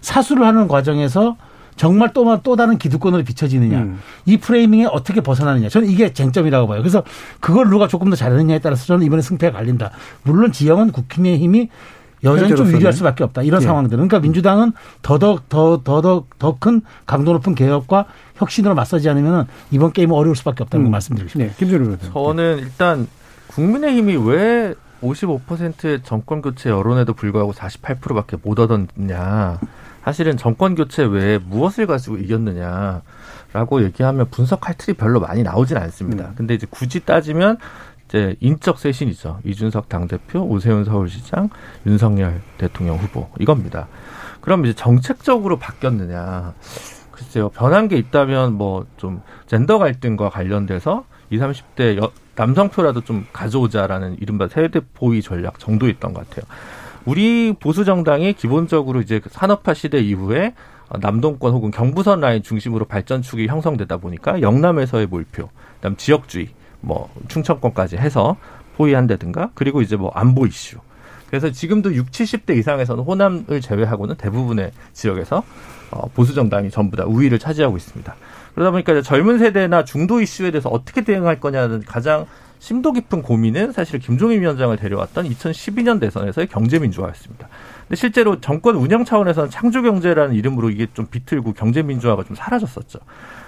사수를 하는 과정에서 정말 또, 또 다른 기득권으로 비춰지느냐. 음. 이 프레이밍에 어떻게 벗어나느냐. 저는 이게 쟁점이라고 봐요. 그래서 그걸 누가 조금 더 잘하느냐에 따라서 저는 이번에 승패가 갈린다. 물론 지형은 국힘의 힘이 여전히 좀 유리할 수밖에 없다. 이런 예. 상황들은. 그러니까 민주당은 더더욱 더, 더더욱 더 큰 강도 높은 개혁과 혁신으로 맞서지 않으면 이번 게임은 어려울 수밖에 없다는 음. 걸 말씀드리고 싶습니다. 네. 김준우 저는 일단 국민의힘이 왜 55%의 정권 교체 여론에도 불구하고 48%밖에 못 얻었냐. 사실은 정권 교체 외에 무엇을 가지고 이겼느냐라고 얘기하면 분석할 틀이 별로 많이 나오진 않습니다. 음. 근데 이제 굳이 따지면 이제 인적 쇄신이죠. 이준석 당대표, 오세훈 서울시장, 윤석열 대통령 후보 이겁니다. 그럼 이제 정책적으로 바뀌었느냐? 글쎄요. 변한 게 있다면 뭐 좀 젠더 갈등과 관련돼서 20, 30대 여, 남성표라도 좀 가져오자라는 이른바 세대 보위 전략 정도였던 것 같아요. 우리 보수 정당이 기본적으로 이제 산업화 시대 이후에 남동권 혹은 경부선 라인 중심으로 발전축이 형성되다 보니까 영남에서의 몰표, 그다음 지역주의, 뭐 충청권까지 해서 포위한다든가 그리고 이제 뭐 안보 이슈. 그래서 지금도 6, 70대 이상에서는 호남을 제외하고는 대부분의 지역에서 어, 보수 정당이 전부 다 우위를 차지하고 있습니다. 그러다 보니까 젊은 세대나 중도 이슈에 대해서 어떻게 대응할 거냐는 가장 심도 깊은 고민은 사실 김종인 위원장을 데려왔던 2012년 대선에서의 경제민주화였습니다. 근데 실제로 정권 운영 차원에서는 창조 경제라는 이름으로 이게 좀 비틀고 경제 민주화가 좀 사라졌었죠.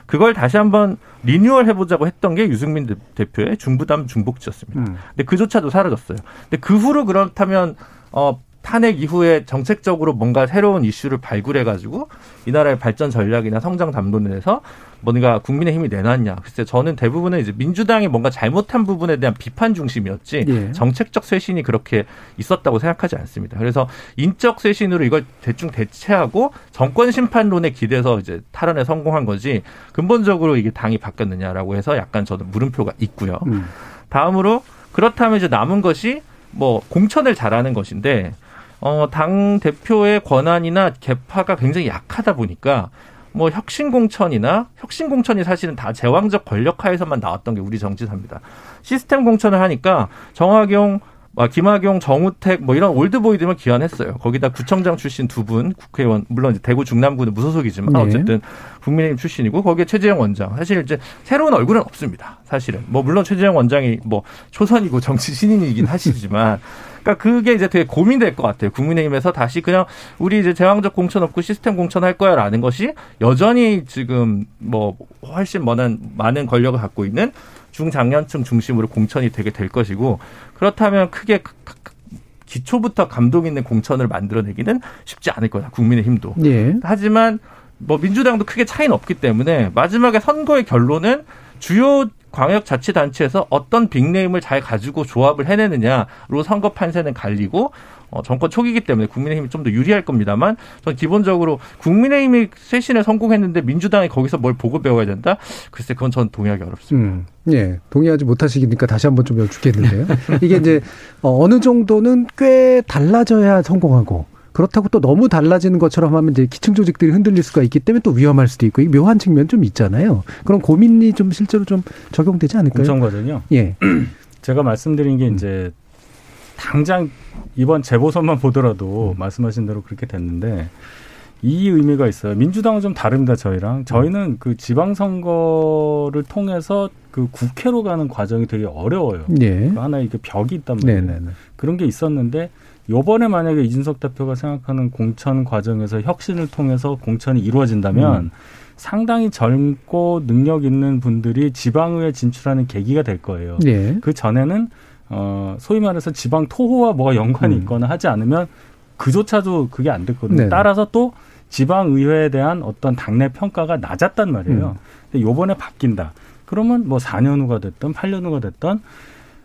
그걸 다시 한번 리뉴얼 해보자고 했던 게 유승민 대표의 중부담 중복지였습니다. 음. 근데 그조차도 사라졌어요. 근데 그 후로 그렇다면 어 탄핵 이후에 정책적으로 뭔가 새로운 이슈를 발굴해가지고 이 나라의 발전 전략이나 성장 담론에서 뭔가 국민의 힘이 내놨냐. 글쎄 저는 대부분은 이제 민주당이 뭔가 잘못한 부분에 대한 비판 중심이었지 예. 정책적 쇄신이 그렇게 있었다고 생각하지 않습니다. 그래서 인적 쇄신으로 이걸 대충 대체하고 정권 심판론에 기대서 이제 탈원에 성공한 거지 근본적으로 이게 당이 바뀌었느냐라고 해서 약간 저는 물음표가 있고요. 음. 다음으로 그렇다면 이제 남은 것이 뭐 공천을 잘하는 것인데 어, 당 대표의 권한이나 개파가 굉장히 약하다 보니까 뭐 혁신 공천이나 혁신 공천이 사실은 다 제왕적 권력하에서만 나왔던 게 우리 정치사입니다. 시스템 공천을 하니까 정화경 아, 김학용, 정우택 뭐 이런 올드보이들만 기환했어요. 거기다 구청장 출신 두 분 국회의원 물론 이제 대구 중남구는 무소속이지만 네. 어쨌든 국민의힘 출신이고 거기에 최재형 원장 사실 이제 새로운 얼굴은 없습니다. 사실은 뭐 물론 최재형 원장이 뭐 초선이고 정치 신인이긴 하시지만 그러니까 그게 이제 되게 고민될 것 같아요. 국민의힘에서 다시 그냥 우리 이제 제왕적 공천 없고 시스템 공천할 거야라는 것이 여전히 지금 뭐 훨씬 많은 많은 권력을 갖고 있는 중장년층 중심으로 공천이 되게 될 것이고 그렇다면 크게 기초부터 감동 있는 공천을 만들어내기는 쉽지 않을 거다. 국민의힘도. 예. 하지만 뭐 민주당도 크게 차이는 없기 때문에 마지막에 선거의 결론은 주요 광역자치단체에서 어떤 빅네임을 잘 가지고 조합을 해내느냐로 선거 판세는 갈리고 어, 정권 초기이기 때문에 국민의힘이 좀 더 유리할 겁니다만 전 기본적으로 국민의힘이 쇄신에 성공했는데 민주당이 거기서 뭘 보고 배워야 된다? 글쎄 그건 전 동의하기 어렵습니다. 음, 예, 동의하지 못하시니까 다시 한번 좀 여쭙겠는데요. 이게 이제 어, 어느 정도는 꽤 달라져야 성공하고 그렇다고 또 너무 달라지는 것처럼 하면 이제 기층 조직들이 흔들릴 수가 있기 때문에 또 위험할 수도 있고 이 묘한 측면 좀 있잖아요. 그런 고민이 좀 실제로 좀 적용되지 않을까요? 공천 과정요. 예. 제가 말씀드린 게 이제 당장 이번 재보선만 보더라도 음. 말씀하신 대로 그렇게 됐는데 이 의미가 있어요. 민주당은 좀 다릅니다, 저희랑. 저희는 그 지방선거를 통해서 그 국회로 가는 과정이 되게 어려워요. 예. 그 하나의 그 벽이 있단 말이에요. 네네네. 그런 게 있었는데 요번에 만약에 이준석 대표가 생각하는 공천 과정에서 혁신을 통해서 공천이 이루어진다면 음. 상당히 젊고 능력 있는 분들이 지방의회 진출하는 계기가 될 거예요. 예. 그 전에는 어 소위 말해서 지방 토호와 뭐가 연관이 음. 있거나 하지 않으면 그조차도 그게 안 됐거든요. 네 따라서 또 지방 의회에 대한 어떤 당내 평가가 낮았단 말이에요. 음. 근데 요번에 바뀐다. 그러면 뭐 4년 후가 됐든 8년 후가 됐든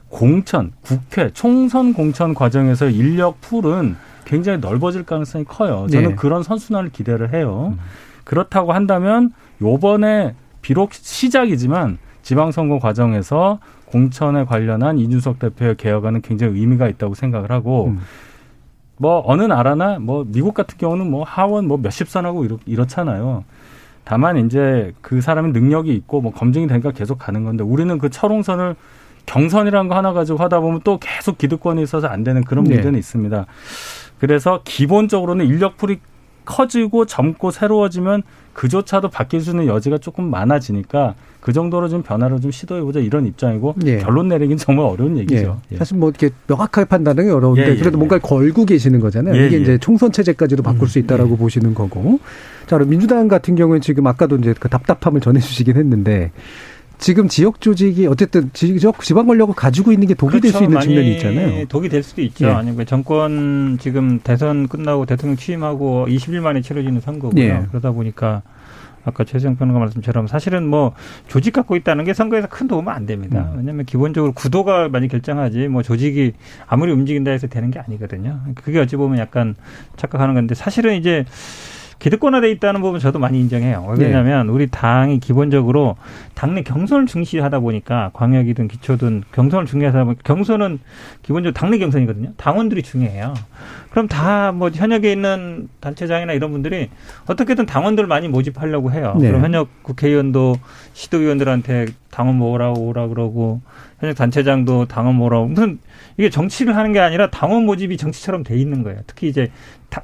공천, 국회, 총선 공천 과정에서 인력 풀은 굉장히 넓어질 가능성이 커요. 저는 네. 그런 선순환을 기대를 해요. 음. 그렇다고 한다면 요번에 비록 시작이지만 지방선거 과정에서 공천에 관련한 이준석 대표의 개혁안은 굉장히 의미가 있다고 생각을 하고 음. 뭐 어느 나라나 뭐 미국 같은 경우는 뭐 하원 뭐 몇십 선하고 이렇, 이렇잖아요. 다만 이제 그 사람의 능력이 있고 뭐 검증이 되니까 계속 가는 건데 우리는 그 철옹선을 경선이라는 거 하나 가지고 하다 보면 또 계속 기득권이 있어서 안 되는 그런 네. 문제는 네. 있습니다. 그래서 기본적으로는 인력풀이 커지고 젊고 새로워지면 그조차도 바뀔 수 있는 여지가 조금 많아지니까 그 정도로 좀 변화를 좀 시도해보자 이런 입장이고 예. 결론 내리긴 정말 어려운 얘기죠. 예. 사실 뭐 이렇게 명확하게 판단하기 어려운데 예, 예 그래도 뭔가를 걸고 계시는 거잖아요. 예, 이게 이제 총선 체제까지도 바꿀 음, 수 있다라고 보시는 거고. 자, 그럼 민주당 같은 경우는 지금 아까도 이제 그 답답함을 전해주시긴 했는데 지금 지역 조직이 어쨌든 지역 지방 권력을 가지고 있는 게 독이 그렇죠. 될수 있는 측면이 있잖아요. 독이 될 수도 있죠. 예. 아니 면 정권 지금 대선 끝나고 대통령 취임하고 20일 만에 치러지는 선거고요. 예. 그러다 보니까 아까 최수영 평론가 말씀처럼 사실은 뭐 조직 갖고 있다는 게 선거에서 큰 도움은 안 됩니다. 음. 왜냐하면 기본적으로 구도가 많이 결정하지 뭐 조직이 아무리 움직인다 해서 되는 게 아니거든요. 그게 어찌 보면 약간 착각하는 건데 사실은 이제 기득권화돼 있다는 부분 저도 많이 인정해요. 왜냐하면 네. 우리 당이 기본적으로 당내 경선을 중시하다 보니까 광역이든 기초든 경선을 중요하다 보니까 경선은 기본적으로 당내 경선이거든요. 당원들이 중요해요. 그럼 다 뭐 현역에 있는 단체장이나 이런 분들이 어떻게든 당원들 많이 모집하려고 해요. 네. 그럼 현역 국회의원도 시도의원들한테 당원 모으라고 오라 그러고 현역 단체장도 당원 모으라고 무슨 이게 정치를 하는 게 아니라 당원 모집이 정치처럼 돼 있는 거예요. 특히 이제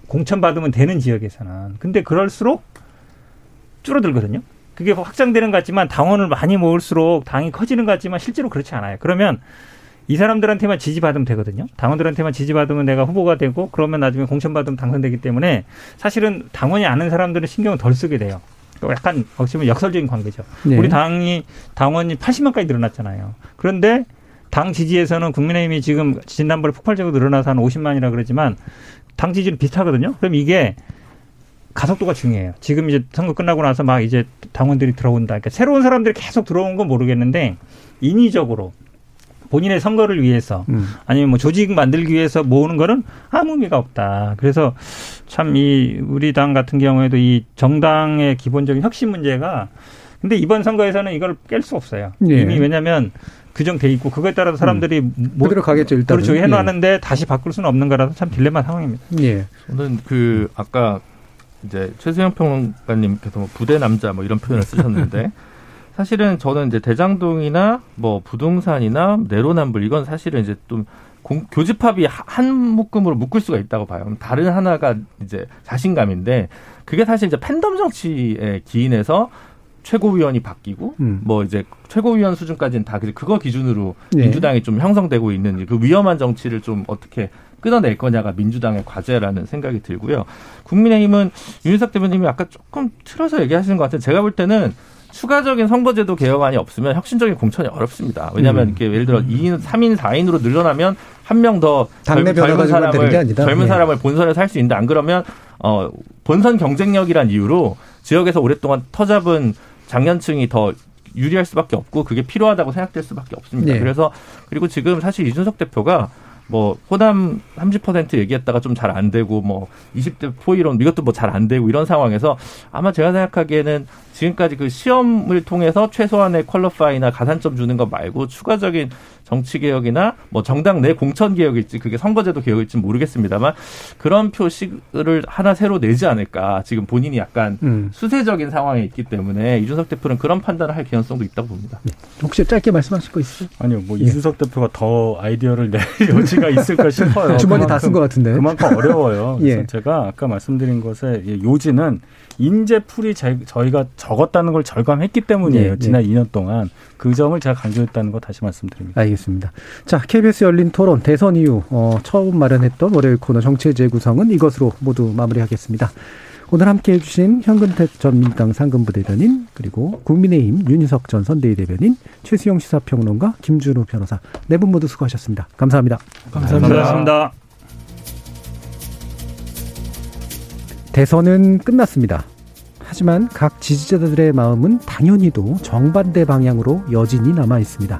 공천 받으면 되는 지역에서는. 근데 그럴수록 줄어들거든요. 그게 확장되는 것 같지만 당원을 많이 모을수록 당이 커지는 것 같지만 실제로 그렇지 않아요. 그러면 이 사람들한테만 지지받으면 되거든요. 당원들한테만 지지받으면 내가 후보가 되고 그러면 나중에 공천받으면 당선되기 때문에 사실은 당원이 아는 사람들은 신경을 덜 쓰게 돼요. 약간 어찌 보면 역설적인 관계죠. 네. 우리 당이 당원이 80만까지 늘어났잖아요. 그런데 당 지지에서는 국민의힘이 지금 지난번에 폭발적으로 늘어나서 한 50만이라 그러지만 당 지지는 비슷하거든요. 그럼 이게 가속도가 중요해요. 지금 이제 선거 끝나고 나서 막 이제 당원들이 들어온다. 그러니까 새로운 사람들이 계속 들어온 건 모르겠는데 인위적으로 본인의 선거를 위해서 음. 아니면 뭐 조직 만들기 위해서 모으는 거는 아무 의미가 없다. 그래서 참 이 우리 당 같은 경우에도 이 정당의 기본적인 혁신 문제가 근데 이번 선거에서는 이걸 깰 수 없어요. 예. 이미 왜냐하면 규정돼 있고 그거에 따라서 사람들이 음. 뭐 그대로 가겠죠 일단 그렇죠 해놨는데 예. 다시 바꿀 수는 없는 거라서 참 딜레마 상황입니다. 예. 저는 그 아까 이제 최수영 평론가님께서 뭐 부대 남자 뭐 이런 표현을 쓰셨는데 사실은 저는 이제 대장동이나 뭐 부동산이나 내로남불 이건 사실은 이제 좀 공, 교집합이 한 묶음으로 묶을 수가 있다고 봐요. 다른 하나가 이제 자신감인데 그게 사실 이제 팬덤 정치에 기인해서 최고위원이 바뀌고 음. 뭐 이제 최고위원 수준까지는 다 그거 기준으로 네. 민주당이 좀 형성되고 있는 그 위험한 정치를 좀 어떻게 끊어낼 거냐가 민주당의 과제라는 생각이 들고요. 국민의힘은 윤석 대표님이 아까 조금 틀어서 얘기하시는 것 같아요. 제가 볼 때는 추가적인 선거제도 개혁안이 없으면 혁신적인 공천이 어렵습니다. 왜냐하면 음. 이렇게 예를 들어 2인, 3인, 4인으로 늘어나면 한 명 더 젊은 사람을 젊은 예. 사람을 본선에 살수 있는데 안 그러면 어 본선 경쟁력이란 이유로 지역에서 오랫동안 터잡은 장년층이 더 유리할 수밖에 없고 그게 필요하다고 생각될 수밖에 없습니다. 네. 그래서 그리고 지금 사실 이준석 대표가 뭐 호남 30% 얘기했다가 좀 잘 안 되고 뭐 20대 포이론 이것도 뭐 잘 안 되고 이런 상황에서 아마 제가 생각하기에는 지금까지 그 시험을 통해서 최소한의 퀄러파이나 가산점 주는 것 말고 추가적인 정치 개혁이나 뭐 정당 내 공천 개혁일지 그게 선거제도 개혁일지 모르겠습니다만 그런 표식을 하나 새로 내지 않을까 지금 본인이 약간 음. 수세적인 상황에 있기 때문에 이준석 대표는 그런 판단을 할 개연성도 있다고 봅니다. 네. 혹시 짧게 말씀하실 거 있으세요? 아니요, 뭐 예. 이준석 대표가 더 아이디어를 낼 여지가 있을까 싶어요. 주머니 다 쓴 것 같은데 그만큼 어려워요. 그래서 예. 제가 아까 말씀드린 것의 요지는 인재풀이 저희가 적었다는 걸 절감했기 때문이에요. 네, 지난 네. 2년 동안 그 점을 제가 강조했다는 거 다시 말씀드립니다. 알겠습니다. 자, KBS 열린 토론 대선 이후 어, 처음 마련했던 월요일 코너 정치의 재구성은 이것으로 모두 마무리하겠습니다. 오늘 함께해 주신 현근택 전 민주당 상근부 대변인 그리고 국민의힘 윤희석 전 선대위 대변인 최수영 시사평론가 김준우 변호사 네 분 모두 수고하셨습니다. 감사합니다. 감사합니다. 감사합니다. 대선은 끝났습니다. 하지만 각 지지자들의 마음은 당연히도 정반대 방향으로 여진이 남아 있습니다.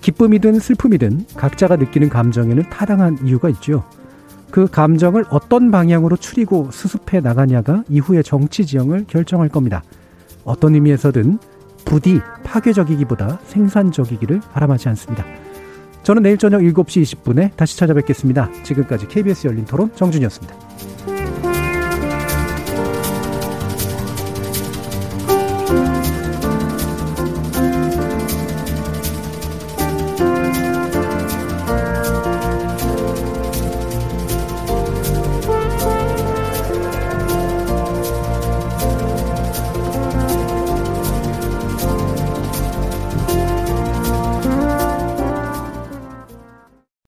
기쁨이든 슬픔이든 각자가 느끼는 감정에는 타당한 이유가 있죠. 그 감정을 어떤 방향으로 추리고 수습해 나가냐가 이후의 정치 지형을 결정할 겁니다. 어떤 의미에서든 부디 파괴적이기보다 생산적이기를 바람하지 않습니다. 저는 내일 저녁 7시 20분에 다시 찾아뵙겠습니다. 지금까지 KBS 열린 토론 정준이었습니다.